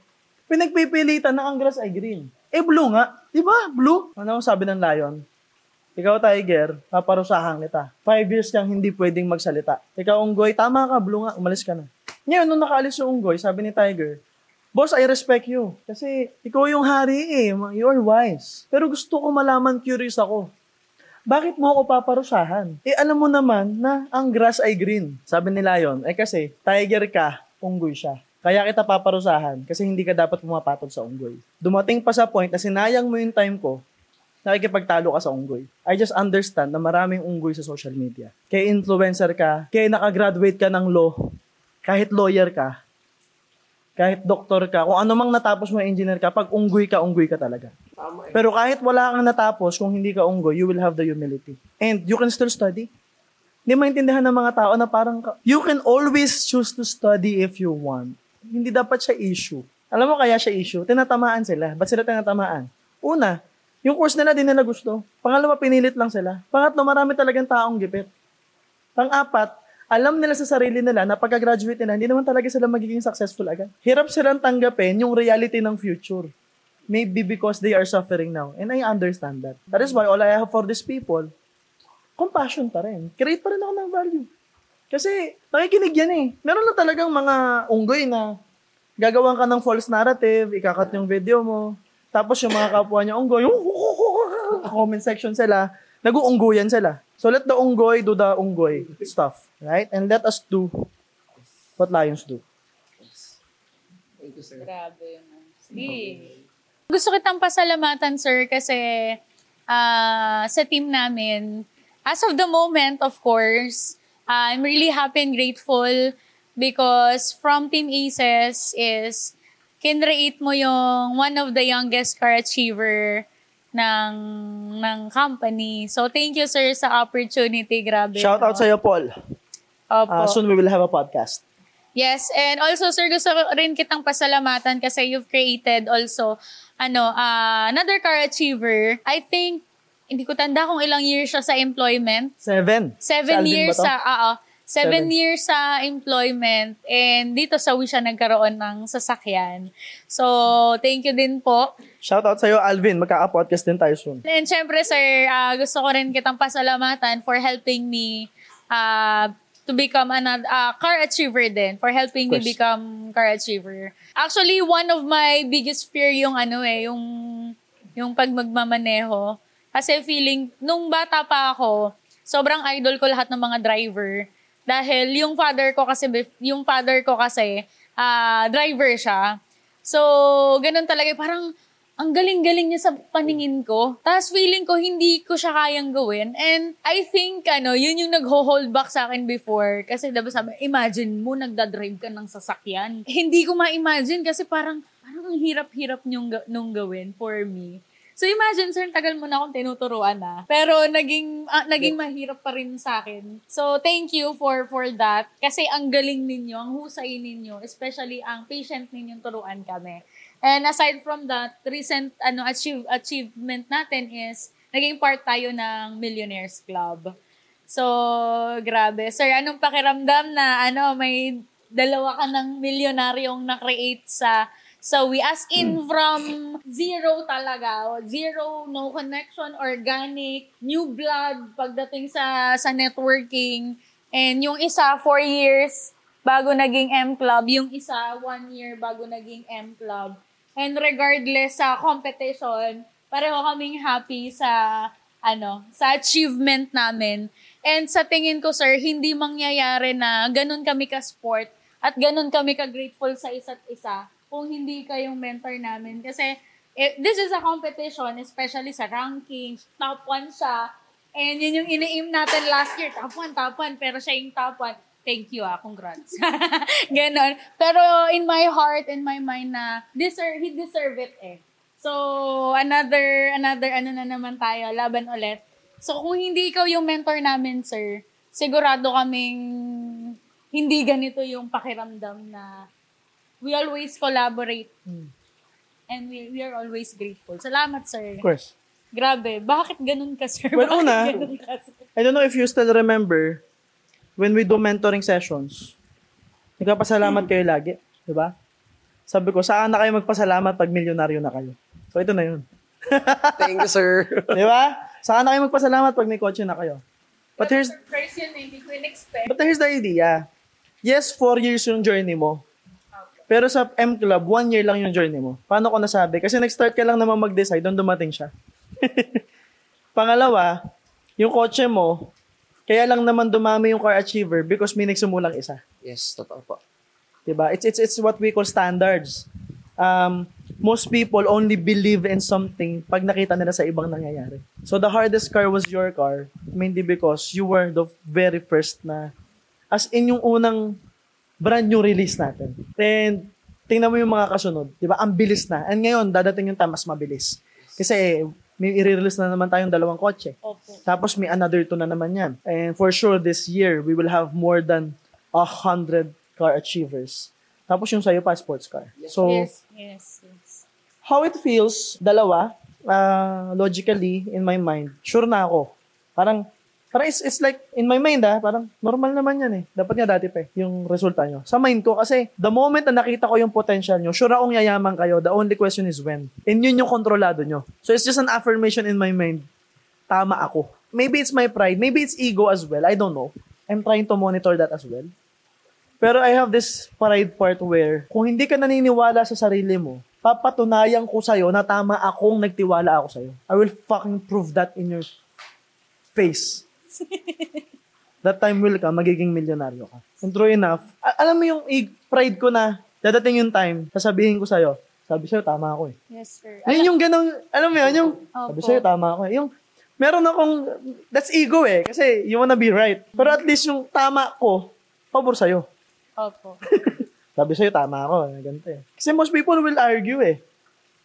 pinagpipilitan na ang grass ay green. Eh, blue nga. Di ba? Blue. Ano ang sabi ng Lion? Ikaw, Tiger, paparusahan kita. Five years kang hindi pwedeng magsalita. Ikaw, Unggoy, tama ka, blue nga, umalis ka na. Ngayon, nung nakaalis yung Unggoy, sabi ni Tiger, Boss, I respect you. Kasi ikaw yung hari eh. You're wise. Pero gusto ko malaman, curious ako. Bakit mo ako paparusahan? Eh, alam mo naman na ang grass ay green. Sabi ni Lion, eh kasi, tiger ka, unggoy siya. Kaya kita paparusahan kasi hindi ka dapat pumapatol sa unggoy. Dumating pa sa point na sinayang mo yung time ko, nakikipagtalo ka sa unggoy. I just understand na maraming unggoy sa social media. Kaya influencer ka, kaya nakagraduate ka ng law, kahit lawyer ka, kahit doktor ka, kung ano mang natapos mo engineer ka, pag unggoy ka, unggoy ka talaga. Pero kahit wala kang natapos, kung hindi ka unggoy, you will have the humility. And you can still study. Hindi maintindihan ng mga tao na parang, you can always choose to study if you want. Hindi dapat siya issue. Alam mo kaya siya issue? Tinatamaan sila. Ba't sila tinatamaan? Una, yung course nila di nila gusto. Pangalawa, pinilit lang sila. Pangatlo, marami talagang taong gipit. Pang-apat, alam nila sa sarili nila na pagka-graduate nila, hindi naman talaga sila magiging successful agad. Hirap silang tanggapin yung reality ng future. Maybe because they are suffering now. And I understand that. That is why all I have for these people, compassion pa rin. Create pa rin ako ng value. Kasi nakikinig yan eh. Meron na talagang mga unggoy na gagawan ka ng false narrative, ikakat yung video mo, tapos yung mga kapwa niya unggoy, comment section sila, nag-uunggoyan sila. So let the unggoy do the unggoy stuff, right? And let us do what lions do. Thank you, sir. Grabe. no? Sige. Gusto kitang pasalamatan, sir, kasi ah, sa team namin, as of the moment, of course, I'm really happy and grateful because from Team Aces is kinreate mo yung one of the youngest car achiever ng ng company. So, thank you, sir, sa opportunity. Grabe. Shout out no? sa iyo, Paul. Opo. Uh, soon we will have a podcast. Yes, and also sir, gusto rin kitang pasalamatan kasi you've created also ano, ah, another car achiever. I think hindi ko tanda kung ilang years siya sa employment. Seven. Seven Alvin years sa oo. Seven, Seven. years sa employment and dito sa Wish siya nagkaroon ng sasakyan. So, thank you din po. Shout out sa iyo, Alvin. Magkaka-podcast din tayo soon. And syempre, sir, ah, gusto ko rin kitang pasalamatan for helping me ah, to become another ah, car achiever din. For helping me become car achiever. Actually, one of my biggest fear yung ano eh, yung, yung pag magmamaneho. Kasi feeling, nung bata pa ako, sobrang idol ko lahat ng mga driver. Dahil yung father ko kasi, yung father ko kasi, ah, driver siya. So, ganun talaga. Parang, ang galing-galing niya sa paningin ko. Tapos feeling ko, hindi ko siya kayang gawin. And I think, ano, yun yung nag-hold back sa akin before. Kasi diba sabi, imagine mo, nagdadrive ka ng sasakyan. hindi ko ma-imagine kasi parang, parang ang hirap-hirap nung, nung gawin for me. So imagine, sir, tagal mo na akong tinuturuan na. Pero naging ah, naging mahirap pa rin sa akin. So thank you for for that. Kasi ang galing ninyo, ang husay ninyo, especially ang patient ninyong turuan kami. And aside from that, recent ano achieve, achievement natin is naging part tayo ng Millionaires Club. So, grabe. Sir, anong pakiramdam na ano may dalawa ka ng milyonaryong na-create sa So we as in from zero talaga, zero, no connection, organic, new blood pagdating sa sa networking. And yung isa, four years bago naging M Club. Yung isa, one year bago naging M Club. And regardless sa competition, pareho kaming happy sa ano, sa achievement namin. And sa tingin ko, sir, hindi mangyayari na ganun kami ka-sport at ganun kami ka-grateful sa isa't isa kung hindi kayong mentor namin. Kasi eh, this is a competition, especially sa rankings. Top 1 siya. And yun yung ini-aim natin last year. Top 1, top 1. Pero siya yung top 1. Thank you ah, congrats. Ganon. Pero in my heart, in my mind na, deserve, he deserve it eh. So, another, another ano na naman tayo, laban ulit. So, kung hindi ikaw yung mentor namin, sir, sigurado kaming hindi ganito yung pakiramdam na we always collaborate. And we, we are always grateful. Salamat, sir. Of course. Grabe. Bakit ganun ka, sir? Well, Bakit una, ganun ka, sir? I don't know if you still remember when we do mentoring sessions, nagpapasalamat kayo lagi. Di ba? Sabi ko, saan na kayo magpasalamat pag milyonaryo na kayo? So, ito na yun. Thank you, sir. Di ba? Saan na kayo magpasalamat pag may kotse na kayo? But here's, yun, eh. hindi ko but here's the idea. Yes, four years yung journey mo. Pero sa M Club, one year lang yung journey mo. Paano ko nasabi? Kasi nag-start ka lang naman mag-decide, doon dumating siya. Pangalawa, yung kotse mo, kaya lang naman dumami yung car achiever because may nagsumulang isa. Yes, totoo po. Diba? It's, it's, it's what we call standards. Um, most people only believe in something pag nakita nila sa ibang nangyayari. So the hardest car was your car, mainly because you were the very first na, as in yung unang brand new release natin. And tingnan mo yung mga kasunod, di ba? Ang bilis na. And ngayon, dadating yung time mas mabilis. Kasi may i-release na naman tayong dalawang kotse. Opo. Tapos may another two na naman yan. And for sure, this year, we will have more than a hundred car achievers. Tapos yung sa'yo pa, sports car. So, yes, yes, yes. how it feels, dalawa, uh, logically, in my mind, sure na ako. Parang, parang it's, it's like, in my mind ah, parang normal naman yan eh. Dapat nga dati pa eh, yung resulta nyo. Sa mind ko, kasi the moment na nakita ko yung potential nyo, sure akong yayaman kayo, the only question is when. And yun yung kontrolado nyo. So it's just an affirmation in my mind, tama ako. Maybe it's my pride, maybe it's ego as well, I don't know. I'm trying to monitor that as well. Pero I have this pride part where, kung hindi ka naniniwala sa sarili mo, papatunayan ko sa'yo na tama akong nagtiwala ako sa'yo. I will fucking prove that in your face. that time will come, magiging milyonaryo ka. And true enough, alam mo yung pride ko na dadating yung time, sasabihin ko sa'yo, sabi sa'yo, tama ako eh. Yes, sir. Yun yung ganong, alam mo yun, yung, sabi Opo. sa'yo, tama ako eh. Yung, meron akong, that's ego eh, kasi you wanna be right. Pero at least yung tama ko, pabor sa'yo. Opo. Sabi sa'yo, tama ako. eh, Ganito eh. Kasi most people will argue eh.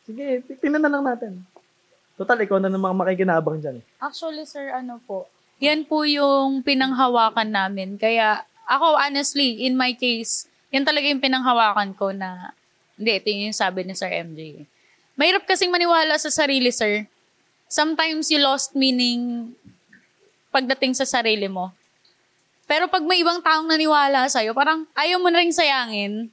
Sige, tingnan na lang natin. Total, ikaw na namang makikinabang dyan. eh. Actually, sir, ano po, yan po yung pinanghawakan namin. Kaya, ako, honestly, in my case, yan talaga yung pinanghawakan ko na, hindi, ito yung sabi ni Sir MJ. Mahirap kasing maniwala sa sarili, sir. Sometimes you lost meaning pagdating sa sarili mo. Pero pag may ibang taong naniwala sa'yo, parang ayaw mo na rin sayangin.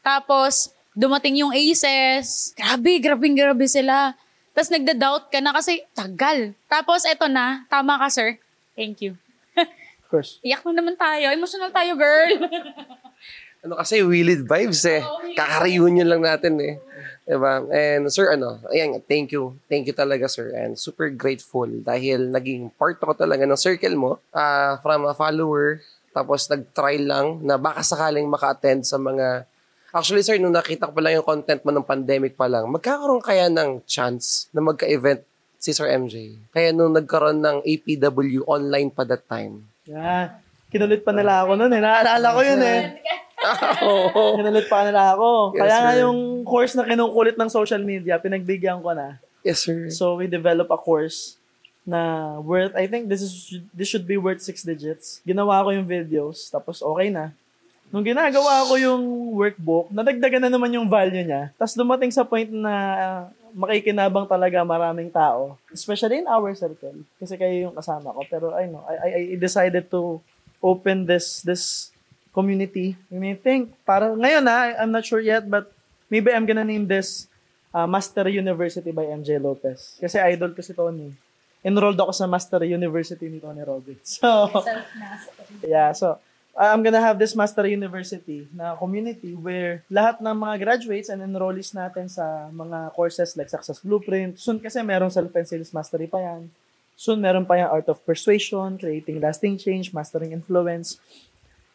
Tapos, dumating yung aces. Grabe, grabing grabe sila. Tapos nagda-doubt ka na kasi tagal. Tapos eto na, tama ka sir. Thank you. Of course. Iyak na naman tayo. Emotional tayo, girl. ano kasi, willed vibes eh. Kaka-reunion lang natin eh. Diba? And sir, ano, ayan, thank you. Thank you talaga, sir. And super grateful dahil naging part ako talaga ng circle mo ah, from a follower. Tapos nag-try lang na baka sakaling maka-attend sa mga Actually, sir, nung nakita ko pa lang yung content mo ng pandemic pa lang, magkakaroon kaya ng chance na magka-event si Sir MJ? Kaya nung nagkaroon ng APW online pa that time. Yeah. Kinulit pa nila ako noon eh. Naaalala ko yun eh. Oo. Kinulit pa nila ako. Yes, Kaya nga sir. yung course na kinukulit ng social media, pinagbigyan ko na. yes, sir. So, we develop a course na worth, I think this is this should be worth six digits. Ginawa ko yung videos, tapos okay na. Nung ginagawa ko yung workbook, nadagdagan na naman yung value niya. Tapos dumating sa point na makikinabang talaga maraming tao. Especially in our circle. Kasi kayo yung kasama ko. Pero I know, I, I, decided to open this this community. And I think, para ngayon na, I'm not sure yet, but maybe I'm gonna name this uh, Master University by MJ Lopez. Kasi idol ko si Tony. Enrolled ako sa Master University ni Tony Robbins. So, yeah, so uh, I'm gonna have this Master University na community where lahat ng mga graduates and enrollees natin sa mga courses like Success Blueprint, soon kasi merong self and sales mastery pa yan. Soon meron pa yung Art of Persuasion, Creating Lasting Change, Mastering Influence.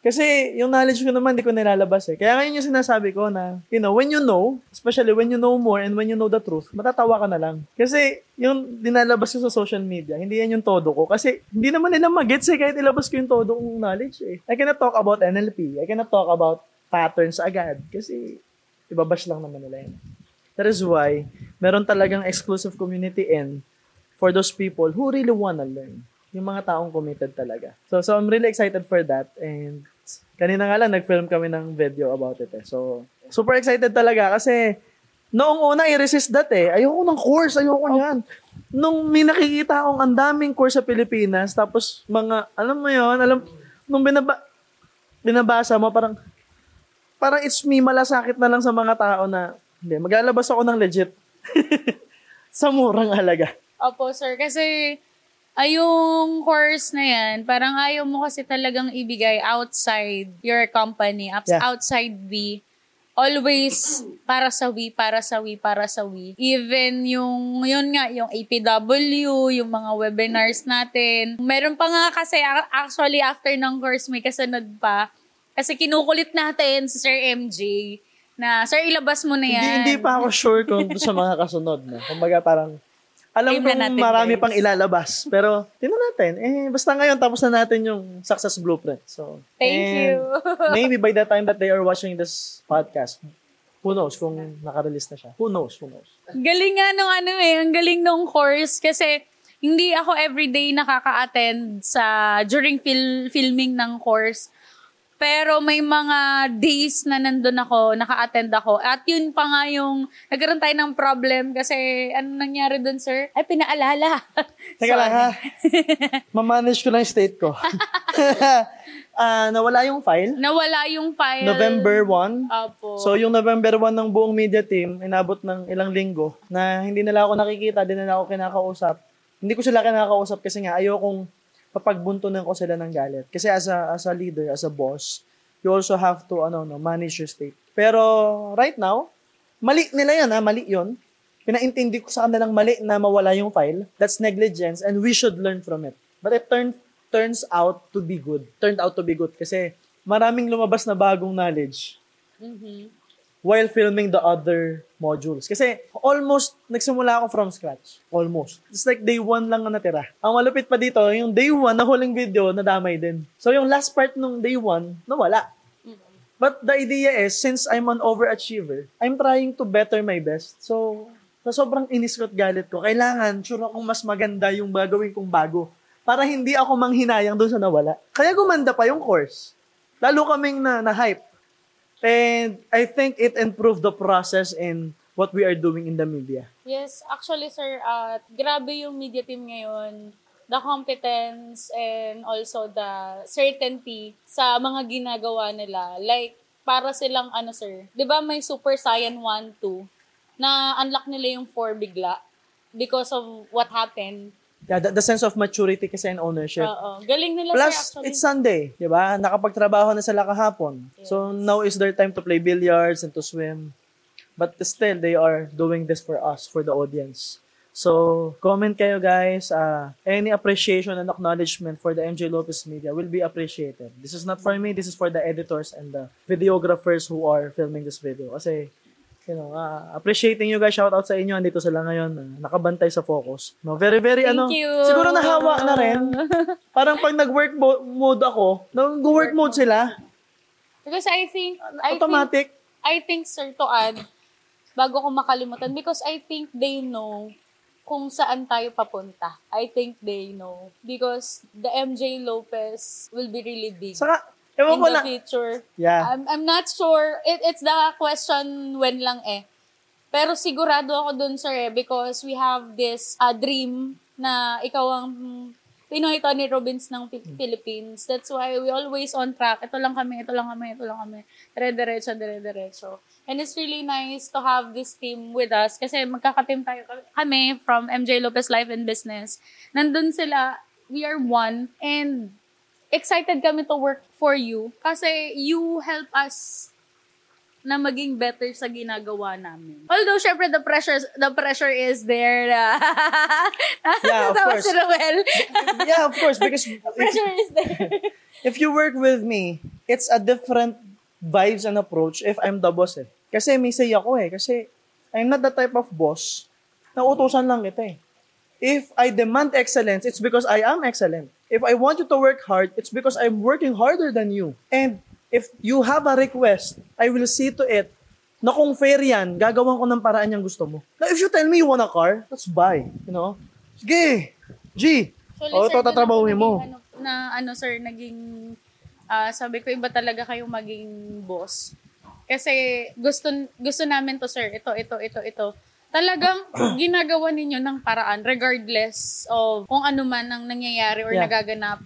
Kasi yung knowledge ko naman, di ko nilalabas eh. Kaya ngayon yung sinasabi ko na, you know, when you know, especially when you know more and when you know the truth, matatawa ka na lang. Kasi yung dinalabas ko sa social media, hindi yan yung todo ko. Kasi hindi naman nila magets eh, kahit ilabas ko yung todo kong knowledge eh. I cannot talk about NLP. I cannot talk about patterns agad. Kasi ibabash lang naman nila yun. That is why, meron talagang exclusive community in for those people who really wanna learn. Yung mga taong committed talaga. So, so I'm really excited for that. And kanina nga lang, nag-film kami ng video about it eh. So, super excited talaga kasi noong una, i-resist that eh. Ayoko ng course, ayoko niyan. Nung may nakikita akong ang daming course sa Pilipinas, tapos mga, alam mo yon alam, nung binaba, binabasa mo, parang, parang it's me, malasakit na lang sa mga tao na, hindi, maglalabas ako ng legit. sa murang halaga. Opo, sir. Kasi, ay yung course na yan, parang ayaw mo kasi talagang ibigay outside your company, Yeah. outside we. Always para sa we, para sa we, para sa we. Even yung, yun nga, yung APW, yung mga webinars natin. Meron pa nga kasi, actually, after ng course, may kasunod pa. Kasi kinukulit natin si Sir MJ na, Sir, ilabas mo na yan. Hindi, hindi pa ako sure kung sa mga kasunod na. Kumbaga parang, alam na kong natin, marami guys. pang ilalabas. Pero, tingnan natin. Eh, basta ngayon, tapos na natin yung success blueprint. So, Thank you. maybe by the time that they are watching this podcast, who knows kung nakarelease na siya. Who knows, who knows. Galing nga nung ano eh, ang galing nung course kasi hindi ako everyday nakaka-attend sa during fil- filming ng course. Pero may mga days na nandun ako, naka-attend ako. At yun pa nga yung, nagkaroon tayo ng problem kasi ano nangyari dun, sir? Ay, pinaalala. Teka lang ha. Mamanage ko lang yung state ko. Ah, nawala yung file. Nawala yung file. November 1. Opo. So, yung November 1 ng buong media team, inabot ng ilang linggo na hindi nila ako nakikita, hindi nila ako kinakausap. Hindi ko sila kinakausap kasi nga ayokong papagbuntunan ko sila ng galit. Kasi as a, as a leader, as a boss, you also have to ano, no, manage your state. Pero right now, Mali nila yan, ha? Mali yon. Pinaintindi ko sa kanilang mali na mawala yung file. That's negligence and we should learn from it. But it turn, turns out to be good. Turned out to be good kasi maraming lumabas na bagong knowledge while filming the other modules. Kasi almost nagsimula ako from scratch. Almost. It's like day one lang ang natira. Ang malupit pa dito, yung day one na huling video, nadamay din. So yung last part nung day one, nawala. But the idea is, since I'm an overachiever, I'm trying to better my best. So, sa sobrang inis ko at galit ko, kailangan, sure akong mas maganda yung gagawin kong bago para hindi ako manghinayang doon sa nawala. Kaya gumanda pa yung course. Lalo kaming na, na-hype. And I think it improved the process in what we are doing in the media. Yes, actually sir, uh, grabe yung media team ngayon. The competence and also the certainty sa mga ginagawa nila. Like, para silang ano sir, di ba may Super Saiyan 1, 2, na unlock nila yung 4 bigla because of what happened. Yeah, the, the sense of maturity kasi and ownership. Oo. Galing nila Plus, sir actually. it's Sunday, di ba? Nakapagtrabaho na sila kahapon. So, now is their time to play billiards and to swim. But still, they are doing this for us, for the audience. So, comment kayo guys. Uh, any appreciation and acknowledgement for the MJ Lopez Media will be appreciated. This is not for me, this is for the editors and the videographers who are filming this video. Kasi, you know, uh, appreciating you guys. Shout out sa inyo. Andito sila ngayon. uh, nakabantay sa focus. No, very, very, Thank ano, you. siguro nahawa na rin. Parang pag nag-work mo- mode ako, nag-work mode sila, Because I think, I think, automatic. I think, sir, to add, bago ko makalimutan, because I think they know kung saan tayo papunta. I think they know. Because the MJ Lopez will be really big Saka, in ko the lang. future. Yeah. I'm, I'm not sure. It, it's the question when lang eh. Pero sigurado ako dun, sir, eh, because we have this uh, dream na ikaw ang Pinoy Tony Robbins ng Pi- Philippines. That's why we always on track. Ito lang kami, ito lang kami, ito lang kami. Dire-diretso, dire-diretso. And it's really nice to have this team with us kasi magkakateam tayo kami from MJ Lopez Life and Business. Nandun sila, we are one, and excited kami to work for you kasi you help us na maging better sa ginagawa namin. Although, syempre, the pressure, the pressure is there. Yeah, of course. si Ruel. yeah, of course, because if, pressure is there. if you work with me, it's a different vibes and approach if I'm the boss eh. Kasi may say ako eh. Kasi I'm not the type of boss na utusan lang kita eh. If I demand excellence, it's because I am excellent. If I want you to work hard, it's because I'm working harder than you. And if you have a request, I will see to it na kung fair yan, gagawan ko ng paraan yung gusto mo. Now, if you tell me you want a car, let's buy. You know? Sige! G! oh, ito naging mo. Ano, na ano, sir, naging, ah, sabi ko, iba talaga kayong maging boss. Kasi gusto gusto namin to, sir. Ito, ito, ito, ito. Talagang ginagawa ninyo ng paraan regardless of kung ano man ang nangyayari or Yeah. nagaganap.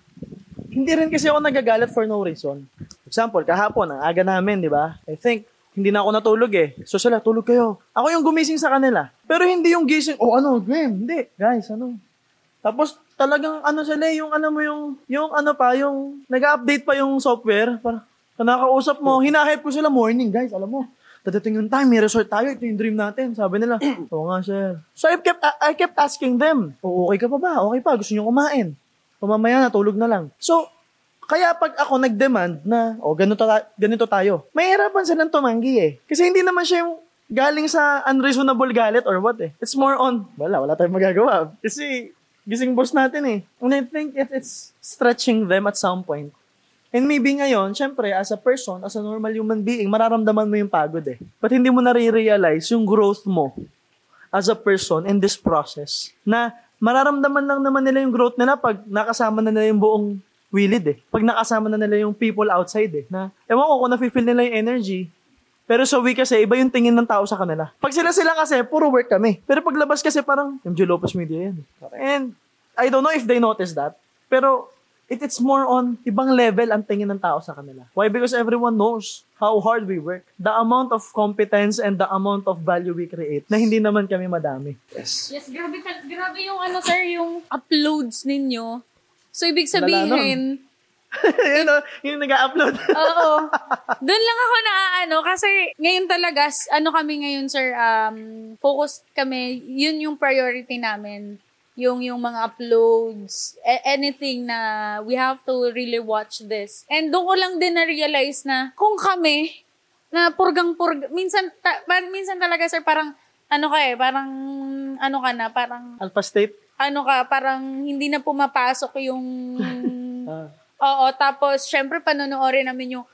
hindi rin kasi ako nagagalit for no reason. Example, kahapon, ang aga namin, di ba? I think, hindi na ako natulog eh. So sila, tulog kayo. Ako yung gumising sa kanila. Pero hindi yung gising, oh ano, game, hindi. Guys, ano. Tapos talagang ano sila, eh, yung alam mo yung, yung ano pa, yung nag-update pa yung software. Para, nakakausap mo, hinahype ko sila morning, guys, alam mo. Dadating yung time, may resort tayo, ito yung dream natin. Sabi nila, oo nga, sir. So I kept, I kept asking them, oh, okay ka pa ba? Okay pa, gusto nyo kumain. O mamaya na, lang. So, kaya pag ako nag-demand na, o oh, ganito, ta- ganito tayo, mahirapan silang tumanggi eh. Kasi hindi naman siya yung galing sa unreasonable galit or what eh. It's more on, wala, wala tayong magagawa. Kasi gising boss natin eh. And I think it, it's stretching them at some point. And maybe ngayon, syempre, as a person, as a normal human being, mararamdaman mo yung pagod eh. But hindi mo nare-realize yung growth mo as a person in this process na mararamdaman lang naman nila yung growth nila pag nakasama na nila yung buong willid eh. Pag nakasama na nila yung people outside eh. Na, ewan ko kung nafe-feel nila yung energy. Pero sa we kasi, iba yung tingin ng tao sa kanila. Pag sila-sila kasi, puro work kami. Pero paglabas kasi parang, MJ Lopez Media yan. eh. And I don't know if they notice that. Pero it, it's more on ibang level ang tingin ng tao sa kanila. Why? Because everyone knows how hard we work. The amount of competence and the amount of value we create na hindi naman kami madami. Yes. Yes, grabe, grabe yung ano, sir, yung uploads ninyo. So, ibig sabihin, yun, o, yung nag-upload. Oo. Doon lang ako na ano kasi ngayon talaga ano kami ngayon sir um focus kami yun yung priority namin yung yung mga uploads anything na we have to really watch this and doon ko lang din na realize na kung kami na purgang purg minsan ta- minsan talaga sir parang ano ka eh parang ano ka na parang Alpha State. ano ka parang hindi na pumapasok yung Ah. Oo, tapos syempre panonoodin namin yung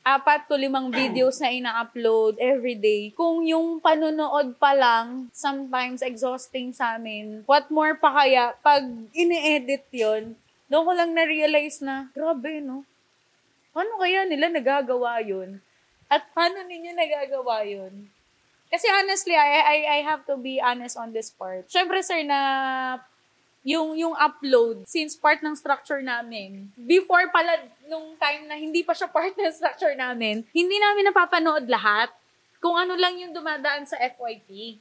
apat to limang videos na ina-upload every day. Kung yung panonood pa lang, sometimes exhausting sa amin. What more pa kaya pag ini-edit yon doon ko lang na-realize na, grabe, no? Paano kaya nila nagagawa yun? At paano ninyo nagagawa yun? Kasi honestly, I, I, I have to be honest on this part. Syempre, sir, na yung yung upload since part ng structure namin before pala nung time na hindi pa siya part ng structure namin hindi namin napapanood lahat. Kung ano lang yung dumadaan sa FYP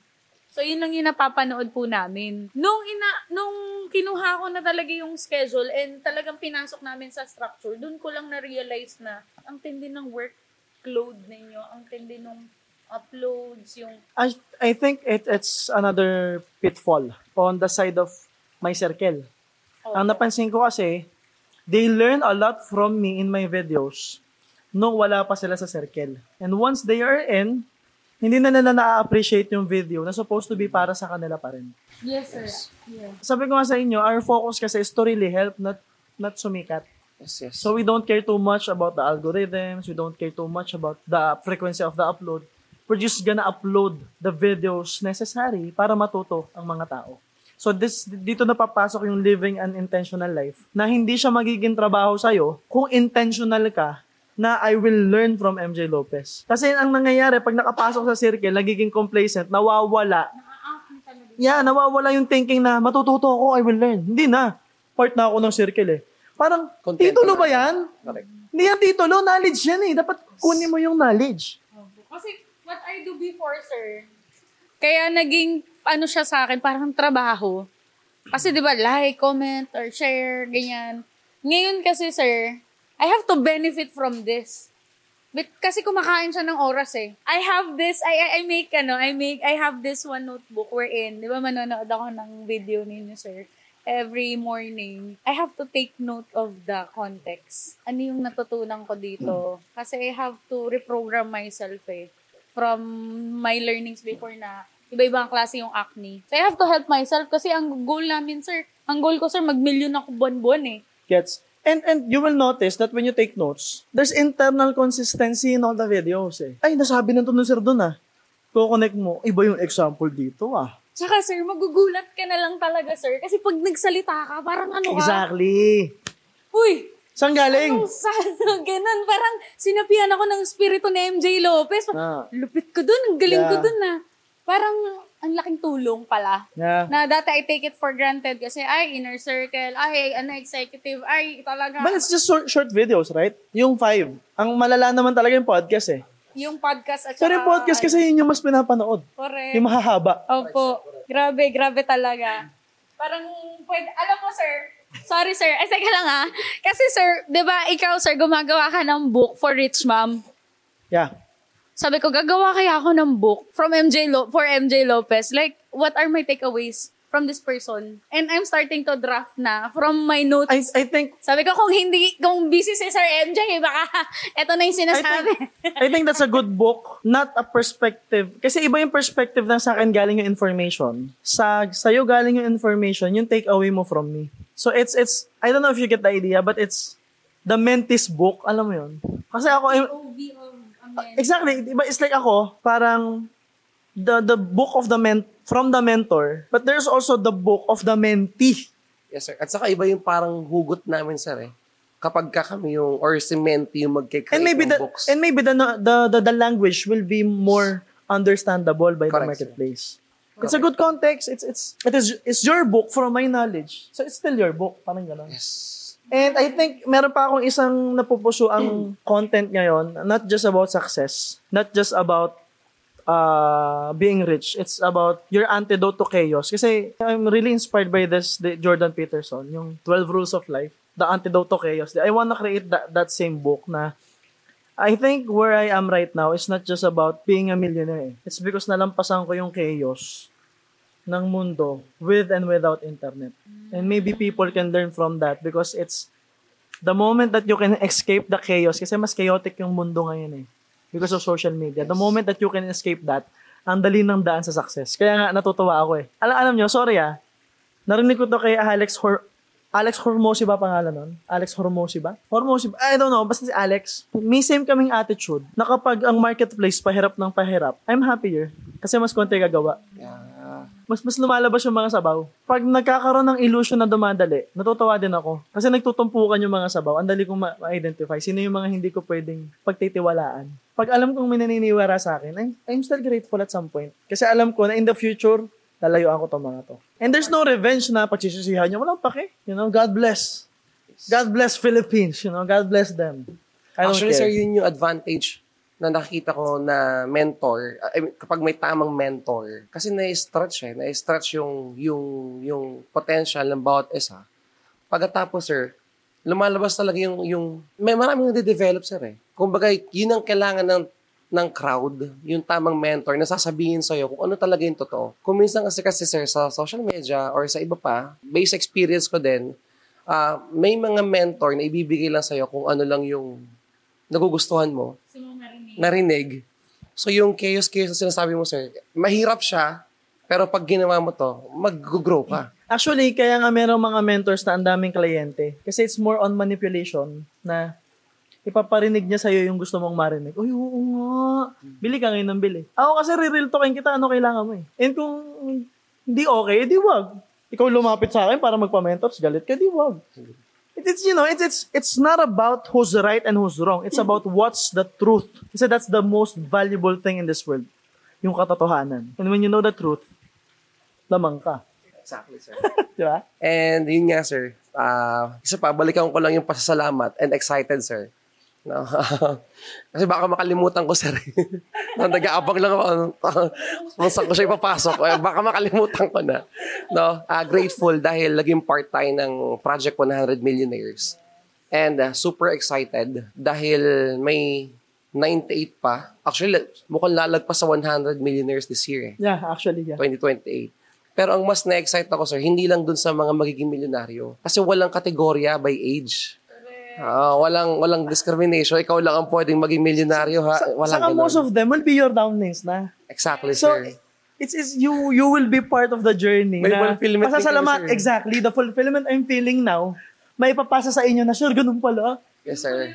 so yun lang yung napapanood po namin. Nung ina nung kinuha ko na talaga yung schedule and talagang pinasok namin sa structure dun ko lang na realize na ang tindi ng workload ninyo ang tindi ng uploads yung I, I think it, it's another pitfall on the side of my circle. Ang napansin ko kasi, they learn a lot from me in my videos nung wala pa sila sa circle. And once they are in, hindi na nila na-appreciate yung video na supposed to be para sa kanila pa rin. yes sir yeah. Sabi ko nga sa inyo, our focus kasi is to really help, not, not sumikat. Yes, yes. So we don't care too much about the algorithms, we don't care too much about the frequency of the upload. We're just gonna upload the videos necessary para matuto ang mga tao. So this dito na papasok yung living an intentional life na hindi siya magiging trabaho sa'yo kung intentional ka na I will learn from MJ Lopez. Kasi ang nangyayari, pag nakapasok sa circle, nagiging complacent, nawawala. Yeah, nawawala yung thinking na matututo ako, I will learn. Hindi na. Part na ako ng circle eh. Parang, Contento titulo na. ba yan? Correct. Hindi yan titulo, knowledge yan eh. Dapat kunin mo yung knowledge. Kasi what I do before, sir, kaya naging ano siya sa akin, parang trabaho. Kasi di ba, like, comment, or share, ganyan. Ngayon kasi, sir, I have to benefit from this. But, kasi kumakain siya ng oras eh. I have this, I, I, I make, ano, I make, I have this one notebook wherein, di ba, manonood ako ng video ninyo, sir. Every morning, I have to take note of the context. Ano yung natutunan ko dito? Kasi I have to reprogram myself eh from my learnings before na iba-ibang klase yung acne. So I have to help myself kasi ang goal namin, sir, ang goal ko, sir, mag-million ako buwan-buwan eh. Gets? And and you will notice that when you take notes, there's internal consistency in all the videos eh. Ay, nasabi na to ng sir doon ah. Kukonect mo, iba yung example dito ah. Tsaka, sir, magugulat ka na lang talaga, sir. Kasi pag nagsalita ka, parang ano ka? Exactly. Uy, Saan galing? Anong sa ganun? Parang sinapihan ako ng spirito ni MJ Lopez. Ah. Lupit ko dun, ang galing ko Yeah. dun na. Parang ang laking tulong pala. Yeah. Na dati I take it for granted kasi ay inner circle, ay ano executive, ay talaga. But it's just short, short videos, right? Yung five. Ang malala naman talaga yung podcast eh. yung podcast at Pero yung podcast kasi yun yung mas pinapanood. Correct. Yung mahahaba. Opo. Grabe, grabe talaga. Parang, pwede, alam mo, sir, sorry, sir. Ay, teka lang ha. Kasi, sir, di ba, ikaw, sir, gumagawa ka ng book for rich mom. Yeah. Sabi ko, gagawa kaya ako ng book from MJ Lo- for MJ Lopez. Like, what are my takeaways from this person? And I'm starting to draft na from my notes. I, I think Sabi ko, kung hindi, kung busy si Sir MJ, baka eto na yung I sinasabi. think, I think that's a good book, not a perspective. Kasi iba yung perspective na sa akin galing yung information. Sa sa'yo galing yung information, yung take away mo from me. So it's, it's, I don't know if you get the idea, but it's the Mentis book. Alam mo yun? Kasi ako, I'm- Amen. exactly, diba, it's like ako, parang the the book of the men from the mentor, but there's also the book of the mentee. Yes, sir. At saka iba yung parang hugot namin, sir, eh. Kapag ka kami yung, or si Menti yung magkikreate And maybe ng the books. and maybe the the the, the language will be more understandable by the Correct, marketplace. It's a good context. It's it's it is it's your book from my knowledge. So it's still your book, parang gano'n. yes. And I think meron pa akong isang napupuso ang content ngayon, not just about success, not just about uh, being rich. It's about your antidote to chaos. Kasi I'm really inspired by this the Jordan Peterson, yung 12 Rules of Life. The Antidote to Chaos. I wanna create that, that same book na I think where I am right now is not just about being a millionaire. It's because nalampasan ko yung chaos ng mundo with and without internet. And maybe people can learn from that because it's the moment that you can escape the chaos, kasi mas chaotic yung mundo ngayon eh, because of social media. The moment that you can escape that, ang dali ng daan sa success. Kaya nga, natutuwa ako eh. Alam, alam nyo, sorry ah, narinig ko to kay Alex Hor Alex Hormosi ba pangalan nun? Alex Hormosi ba? Hormosi ba? I don't know. Basta si Alex. May same kaming attitude na kapag ang marketplace pahirap ng pahirap, I'm happier. Kasi mas konti gagawa Yeah. Mas mas lumalabas yung mga sabaw. Pag nagkakaroon ng illusion na dumadali, natutuwa din ako. Kasi nagtutumpukan yung mga sabaw. Ang dali kong ma- ma-identify. Sino yung mga hindi ko pwedeng pagtitiwalaan. Pag alam kong may naniniwara sa akin, I'm, I'm still grateful at some point. Kasi alam ko na in the future, lalayo ako to mga to. And there's no revenge na pagsisisihan nyo. Walang pake. You know, God bless. God bless Philippines. You know, God bless them. I don't Actually, care. sir, yun yung advantage na nakita ko na mentor, I mean, kapag may tamang mentor, kasi na-stretch eh, na-stretch yung, yung, yung potential ng bawat isa. Pagkatapos, sir, lumalabas talaga yung, yung may maraming nade-develop, sir eh. Kumbaga, yun ang kailangan ng ng crowd, yung tamang mentor na sasabihin sa'yo kung ano talaga yung totoo. Kung minsan kasi kasi sir, sa social media or sa iba pa, based experience ko din, ah, may mga mentor na ibibigay lang sa'yo kung ano lang yung nagugustuhan mo, narinig. So yung chaos-chaos na sinasabi mo, sir, mahirap siya, pero pag ginawa mo to, mag-grow ka. Actually, kaya nga merong mga mentors na ang daming kliyente. Kasi it's more on manipulation na ipaparinig niya sa'yo yung gusto mong marinig. Uy, oo nga. Bili ka ngayon ng bili. Ako kasi re-real talkin kita, ano kailangan mo eh. And kung hindi okay, edi wag. Ikaw lumapit sa akin para magpa-mentors, galit ka, di wag. It- It's, you know, it's, it's, it's not about who's right and who's wrong. It's about what's the truth. Kasi that's the most valuable thing in this world. Yung katotohanan. And when you know the truth, lamang ka. Exactly, sir. Di ba? And yun nga, sir. ah isa pa, balikan ko lang yung pasasalamat and excited, sir. No? Kasi baka makalimutan ko, sir. no, nag-aabang lang ako. Kung saan ko siya ipapasok. Eh, baka makalimutan ko na. No? Ah, grateful dahil naging part tayo ng Project 100 Millionaires. And ah, super excited dahil may 98 pa. Actually, mukhang lalagpas sa 100 millionaires this year. Eh. Yeah, actually, yeah. 2028. Pero ang mas na-excite ako, sir, hindi lang dun sa mga magiging milyonaryo. Kasi walang kategorya by age. Ah, walang walang discrimination. Ikaw lang ang pwedeng maging milyonaryo, ha? Walang Saka ganun. most of them will be your downlines na. Exactly, So, sir. it's, it's you you will be part of the journey. May na, fulfillment din Pasasalamat, kayo, sir. exactly. The fulfillment I'm feeling now, may papasa sa inyo na, sure, ganun pala. Yes, sir.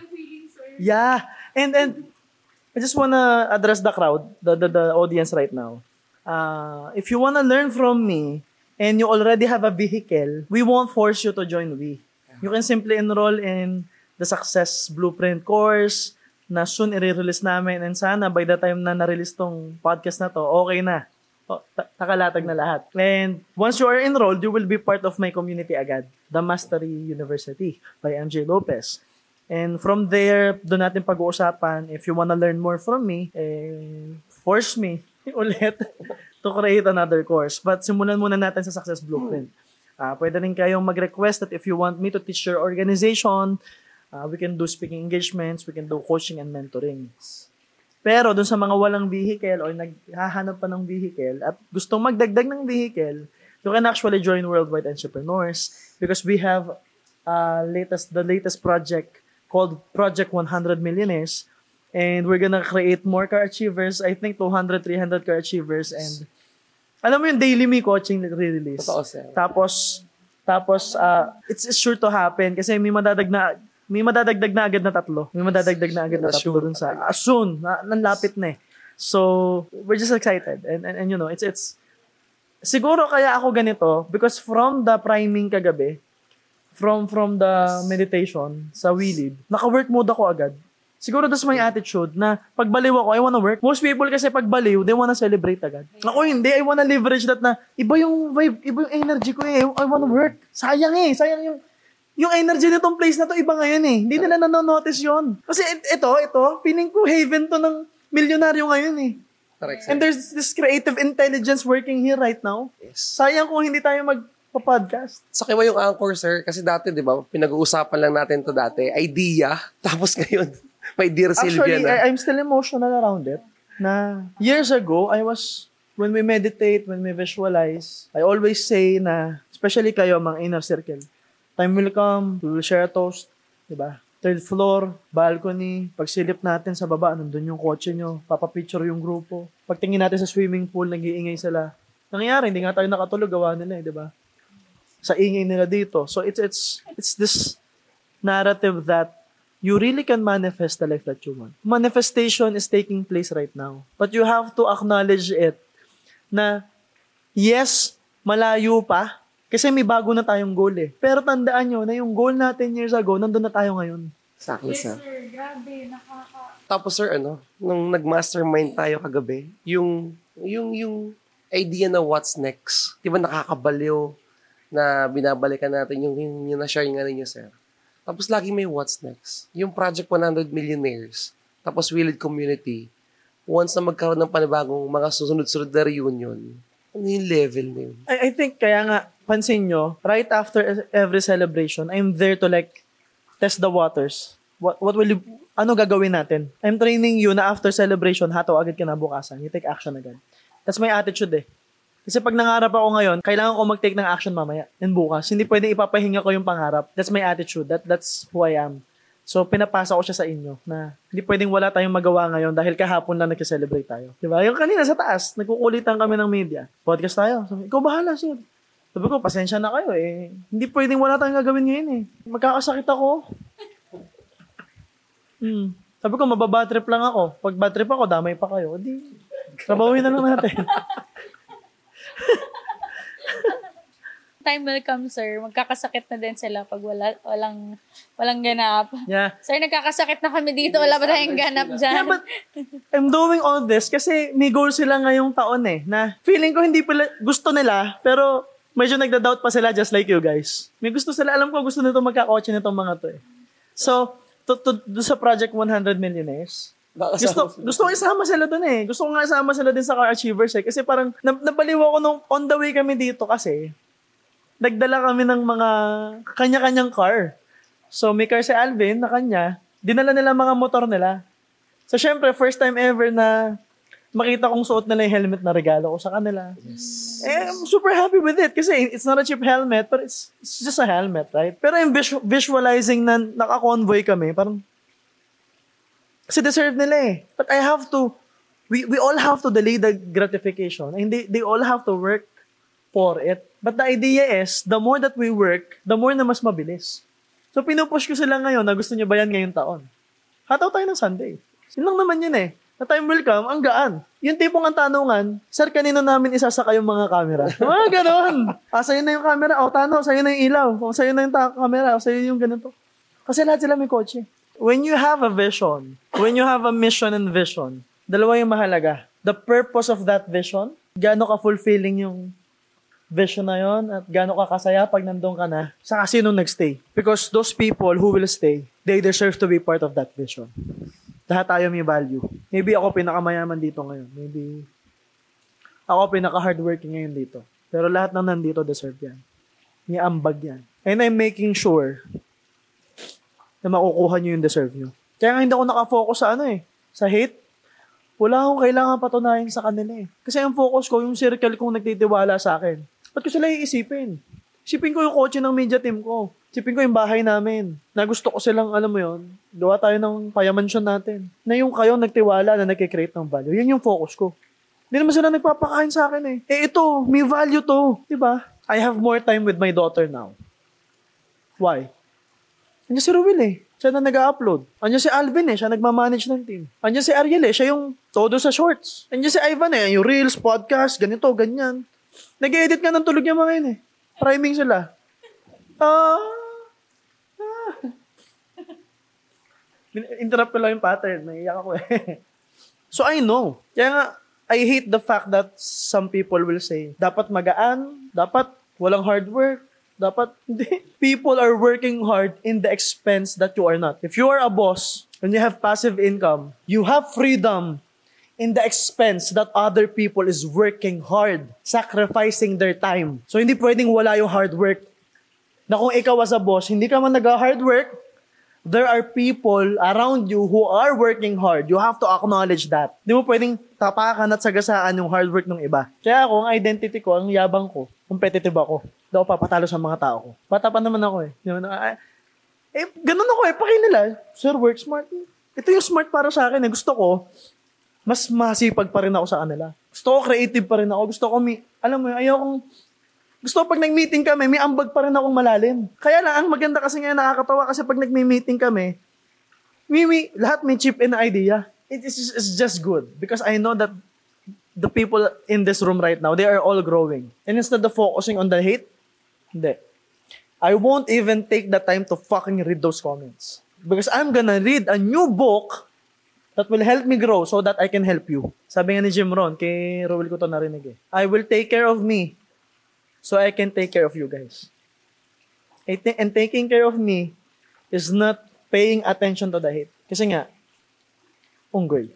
Yeah. And and I just wanna address the crowd, the the, the audience right now. Uh, if you wanna learn from me and you already have a vehicle, we won't force you to join we. You can simply enroll in the Success Blueprint course na soon i-release namin and sana by the time na na-release tong podcast na to, okay na. O, ta- nakalatag na lahat. And once you are enrolled, you will be part of my community agad, the Mastery University by MJ Lopez. And from there, doon natin pag-uusapan, if you wanna learn more from me, eh, force me ulit to create another course. But simulan muna natin sa Success Blueprint. Ah, pwede rin kayong mag-request that if you want me to teach your organization, ah, we can do speaking engagements, we can do coaching and mentoring. Pero doon sa mga walang vehicle or naghahanap pa ng vehicle at gustong magdagdag ng vehicle, you can actually join Worldwide Entrepreneurs because we have uh, latest the latest project called Project 100 Millionaires and we're gonna create more car achievers I think 200 300 car achievers and alam mo yung daily me coaching re-release Totoo, sir. tapos tapos uh, it's it's sure to happen kasi may madadag na may madadagdag na agad na tatlo. May madadagdag na agad na tatlo dun sa ah, soon. Na, nanlapit na eh. So, we're just excited. And, and, and you know, it's, it's, siguro kaya ako ganito because from the priming kagabi, from from the meditation sa Willid, naka-work mode ako agad. Siguro that's my attitude na pagbaliw ako, I wanna work. Most people kasi pagbaliw, they wanna celebrate agad. Ako hindi, I wanna leverage that na iba yung vibe, iba yung energy ko eh. I wanna work. Sayang eh, sayang yung yung energy nitong place na to iba ngayon eh. Hindi nila nanonotice yon. Kasi it- ito, ito, feeling ko haven to ng milyonaryo ngayon eh. Correct. And there's this creative intelligence working here right now. Yes. Sayang kung hindi tayo mag pa-podcast. Sa kiwa yung anchor, sir, kasi dati, di ba, pinag-uusapan lang natin to dati, idea, tapos ngayon, may Dear Sylvia Actually, na. I, I'm still emotional around it. Na years ago, I was, when we meditate, when we visualize, I always say na, especially kayo, mga inner circle, time will come, we will share a toast, di ba? Third floor, balcony, pagsilip natin sa baba, nandun yung kotse nyo, papapicture yung grupo. Pagtingin natin sa swimming pool, nag-iingay sila. Nangyayari, hindi nga tayo nakatulog, gawa nila eh, di ba? Sa ingay nila dito. So it's it's it's this narrative that you really can manifest the life that you want. Manifestation is taking place right now. But you have to acknowledge it na yes, malayo pa, kasi may bago na tayong goal eh. Pero tandaan nyo na yung goal natin years ago, nandun na tayo ngayon. Exactly, sir. sir. Grabe, nakaka... Tapos, sir, ano, nung nag-mastermind tayo kagabi, yung, yung, yung idea na what's next, di ba nakakabaliw na binabalikan natin yung, yung, yung na-share nga ninyo, sir. Tapos lagi may what's next. Yung Project 100 Millionaires, tapos Willed Community, once na magkaroon ng panibagong mga susunod-sunod na reunion, ano yung level na yun? I, I think kaya nga, pansin nyo, right after every celebration, I'm there to like test the waters. What, what will you, ano gagawin natin? I'm training you na after celebration, hataw agad kinabukasan. You take action agad. That's my attitude eh. Kasi pag nangarap ako ngayon, kailangan ko mag-take ng action mamaya and bukas. Hindi pwedeng ipapahinga ko yung pangarap. That's my attitude. That That's who I am. So, pinapasa ko siya sa inyo na hindi pwedeng wala tayong magawa ngayon dahil kahapon lang nag-celebrate tayo. Di ba? Yung kanina sa taas, nagkukulitan kami ng media. Podcast tayo. Sabi, ikaw bahala, sir. Sabi ko, pasensya na kayo eh. Hindi pwedeng wala tayong gagawin ngayon eh. Magkakasakit ako. Hmm. Sabi ko, mababa trip lang ako. Pag bad trip ako, damay pa kayo. Di, trabawin na lang natin. Time will come, sir. Magkakasakit na din sila pag wala, walang, walang ganap. yeah. Sir, nagkakasakit na kami dito. Wala ba tayong ganap dyan? Yeah, but I'm doing all this kasi may goal sila ngayong taon eh, na feeling ko hindi pala gusto nila, pero medyo nagda-doubt pa sila just like you guys. May gusto sila, alam ko gusto nito magkakotse nitong mga to eh. So, to, to, do sa Project 100 Millionaires, gusto, gusto ko isama sila doon eh. Gusto ko nga isama sila din sa Car Achievers eh. Kasi parang nab- nabaliw ako nung on the way kami dito kasi nagdala kami ng mga kanya-kanyang car. So may car si Alvin na kanya, dinala nila mga motor nila. So syempre, first time ever na makita kong suot nila yung helmet na regalo ko sa kanila. Eh, I'm super happy with it kasi it's not a cheap helmet, but it's, it's just a helmet, right? Pero yung visu- visualizing na naka-convoy kami, parang kasi deserve nila eh. But I have to, we, we all have to delay the gratification. And they, they all have to work for it. But the idea is, the more that we work, the more na mas mabilis. So pinupush ko sila ngayon na gusto niyo ba yan ngayong taon? Hataw tayo ng Sunday. Yun lang naman yun eh. Na time will come, ang gaan. Yung tipong ang tanungan, Sir, kanino namin isasaka yung mga camera? Mga ganon. Ah, sa'yo na yung camera. O, tano, sa'yo na yung ilaw. O, sa'yo na yung ta- camera. O, sa'yo yung ganito. Kasi lahat sila may kotse. When you have a vision, when you have a mission and vision, dalawa yung mahalaga. The purpose of that vision, gaano ka fulfilling yung vision na yon at gaano ka kasaya pag nandun ka na sa sino nagstay. Because those people who will stay, they deserve to be part of that vision. Lahat tayo may value. Maybe ako pinakamayaman dito ngayon. Maybe ako pinaka-hardworking ngayon dito. Pero lahat ng nandito deserve yan. May ambag yan. And I'm making sure na makukuha nyo yung deserve nyo. Kaya nga hindi ako nakafocus sa ano eh, sa hate. Wala akong kailangan patunayan sa kanila eh. Kasi ang focus ko, yung circle kong nagtitiwala sa akin. Ba't ko sila iisipin? Isipin ko yung kotse ng media team ko. Isipin ko yung bahay namin. Na gusto ko silang, alam mo yon gawa tayo ng payamansyon natin. Na yung kayo nagtiwala na nagkikreate ng value. Yun yung focus ko. Hindi naman sila nagpapakain sa akin eh. Eh ito, may value to. Diba? I have more time with my daughter now. Why? Andiyan si Ruel eh. Siya na nag-upload. Andiyan si Alvin eh. Siya nagmamanage ng team. Andiyan si Ariel eh. Siya yung todo sa shorts. Andiyan si Ivan eh. Yung reels, podcast, ganito, ganyan. Nag-edit nga ng tulog yung mga yun eh. Priming sila. Ah. ah. Interrupt ko lang yung pattern. Naiiyak ako eh. so I know. Kaya nga, I hate the fact that some people will say, dapat magaan, dapat walang hard work, dapat hindi. People are working hard in the expense that you are not. If you are a boss and you have passive income, you have freedom in the expense that other people is working hard, sacrificing their time. So hindi pwedeng wala yung hard work. Na kung ikaw as a boss, hindi ka man nag-hard work, there are people around you who are working hard. You have to acknowledge that. Hindi mo pwedeng tapakan at sagasaan yung hard work ng iba. Kaya ako, ang identity ko, ang yabang ko, competitive ako. Hindi ako papatalo sa mga tao ko. Bata pa naman ako eh. Naman, ah, eh, ganun ako eh. Paki Sir, work smart. Ito yung smart para sa akin eh. Gusto ko, mas masipag pa rin ako sa kanila. Gusto ko creative pa rin ako. Gusto ko, may, alam mo yun, ayaw kong, gusto pag nag-meeting kami, may ambag pa rin akong malalim. Kaya lang, ang maganda kasi ngayon nakakatawa kasi pag nag-meeting kami, may, may, lahat may chip na idea. It is it's just good because I know that the people in this room right now, they are all growing. And instead of focusing on the hate, hindi. I won't even take the time to fucking read those comments. Because I'm gonna read a new book that will help me grow so that I can help you. Sabi nga ni Jim Ron, kay Rowell ko to narinig eh. I will take care of me so I can take care of you guys. And taking care of me is not paying attention to the hate. Kasi nga, unggoy.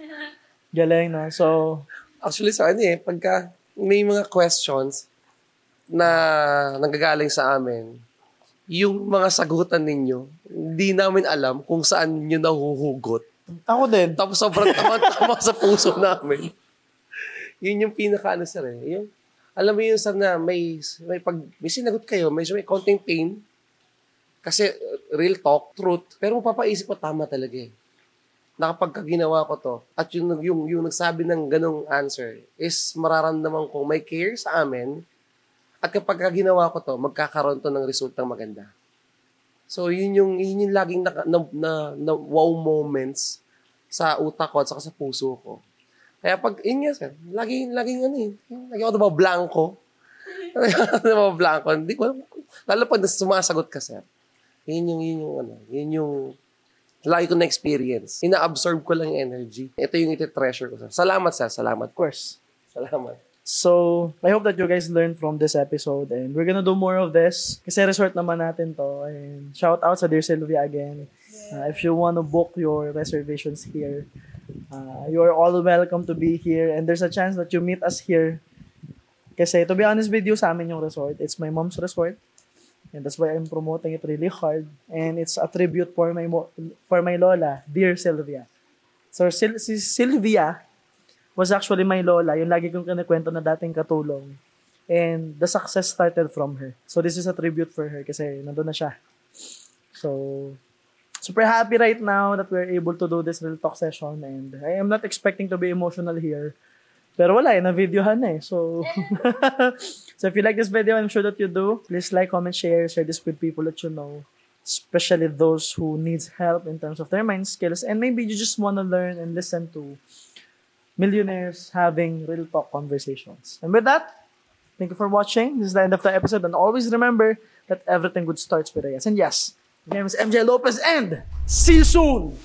Galing na. So, Actually, sa ano eh, pagka may mga questions na nanggagaling sa amin, yung mga sagutan ninyo, hindi namin alam kung saan nyo nahuhugot. ako din. Tapos sobrang tama-tama sa puso namin. Yun yung pinaka ano sir eh. Yung, alam mo yun sir na may, may, pag, may sinagot kayo, medyo may konting pain. Kasi uh, real talk, truth. Pero mapapaisip mo tama talaga eh. Na kapag ginawa ko to, at yung, yung, yung nagsabi ng ganong answer, is mararamdaman ko may care sa amin, at kapag ginawa ko to, magkakaroon to ng resultang maganda. So, yun yung, yun yung laging na, na, na, na wow moments sa utak ko at saka sa puso ko. Kaya pag, yun nga sir, laging, laging ano eh, lagi ako blanco. diba blanco, hindi ko alam. Lalo pag sumasagot ka sir, yun yung, yun yung ano, yun yung lagi ko na-experience. Ina-absorb ko lang yung energy. Ito yung iti-treasure ko sir. Salamat sir, salamat. Of course. Salamat. So, I hope that you guys learned from this episode and we're gonna do more of this kasi resort naman natin to and shout out sa Dear Sylvia again. Uh, if you want to book your reservations here, uh, you are all welcome to be here and there's a chance that you meet us here kasi to be honest with you sa amin yung resort, it's my mom's resort and that's why I'm promoting it really hard and it's a tribute for my mo- for my lola, Dear Sylvia. So Sil- si Sylvia was actually my lola, yung lagi kong kinikwento na dating katulong. And the success started from her. So this is a tribute for her kasi nandun na siya. So, super happy right now that we're able to do this real talk session and I am not expecting to be emotional here. Pero wala eh, na-videohan na eh. So, so if you like this video, I'm sure that you do. Please like, comment, share, share this with people that you know. Especially those who needs help in terms of their mind skills. And maybe you just want to learn and listen to millionaires having real talk conversations. And with that, thank you for watching. This is the end of the episode. And always remember that everything good starts with a yes. And yes, my name is MJ Lopez and see you soon!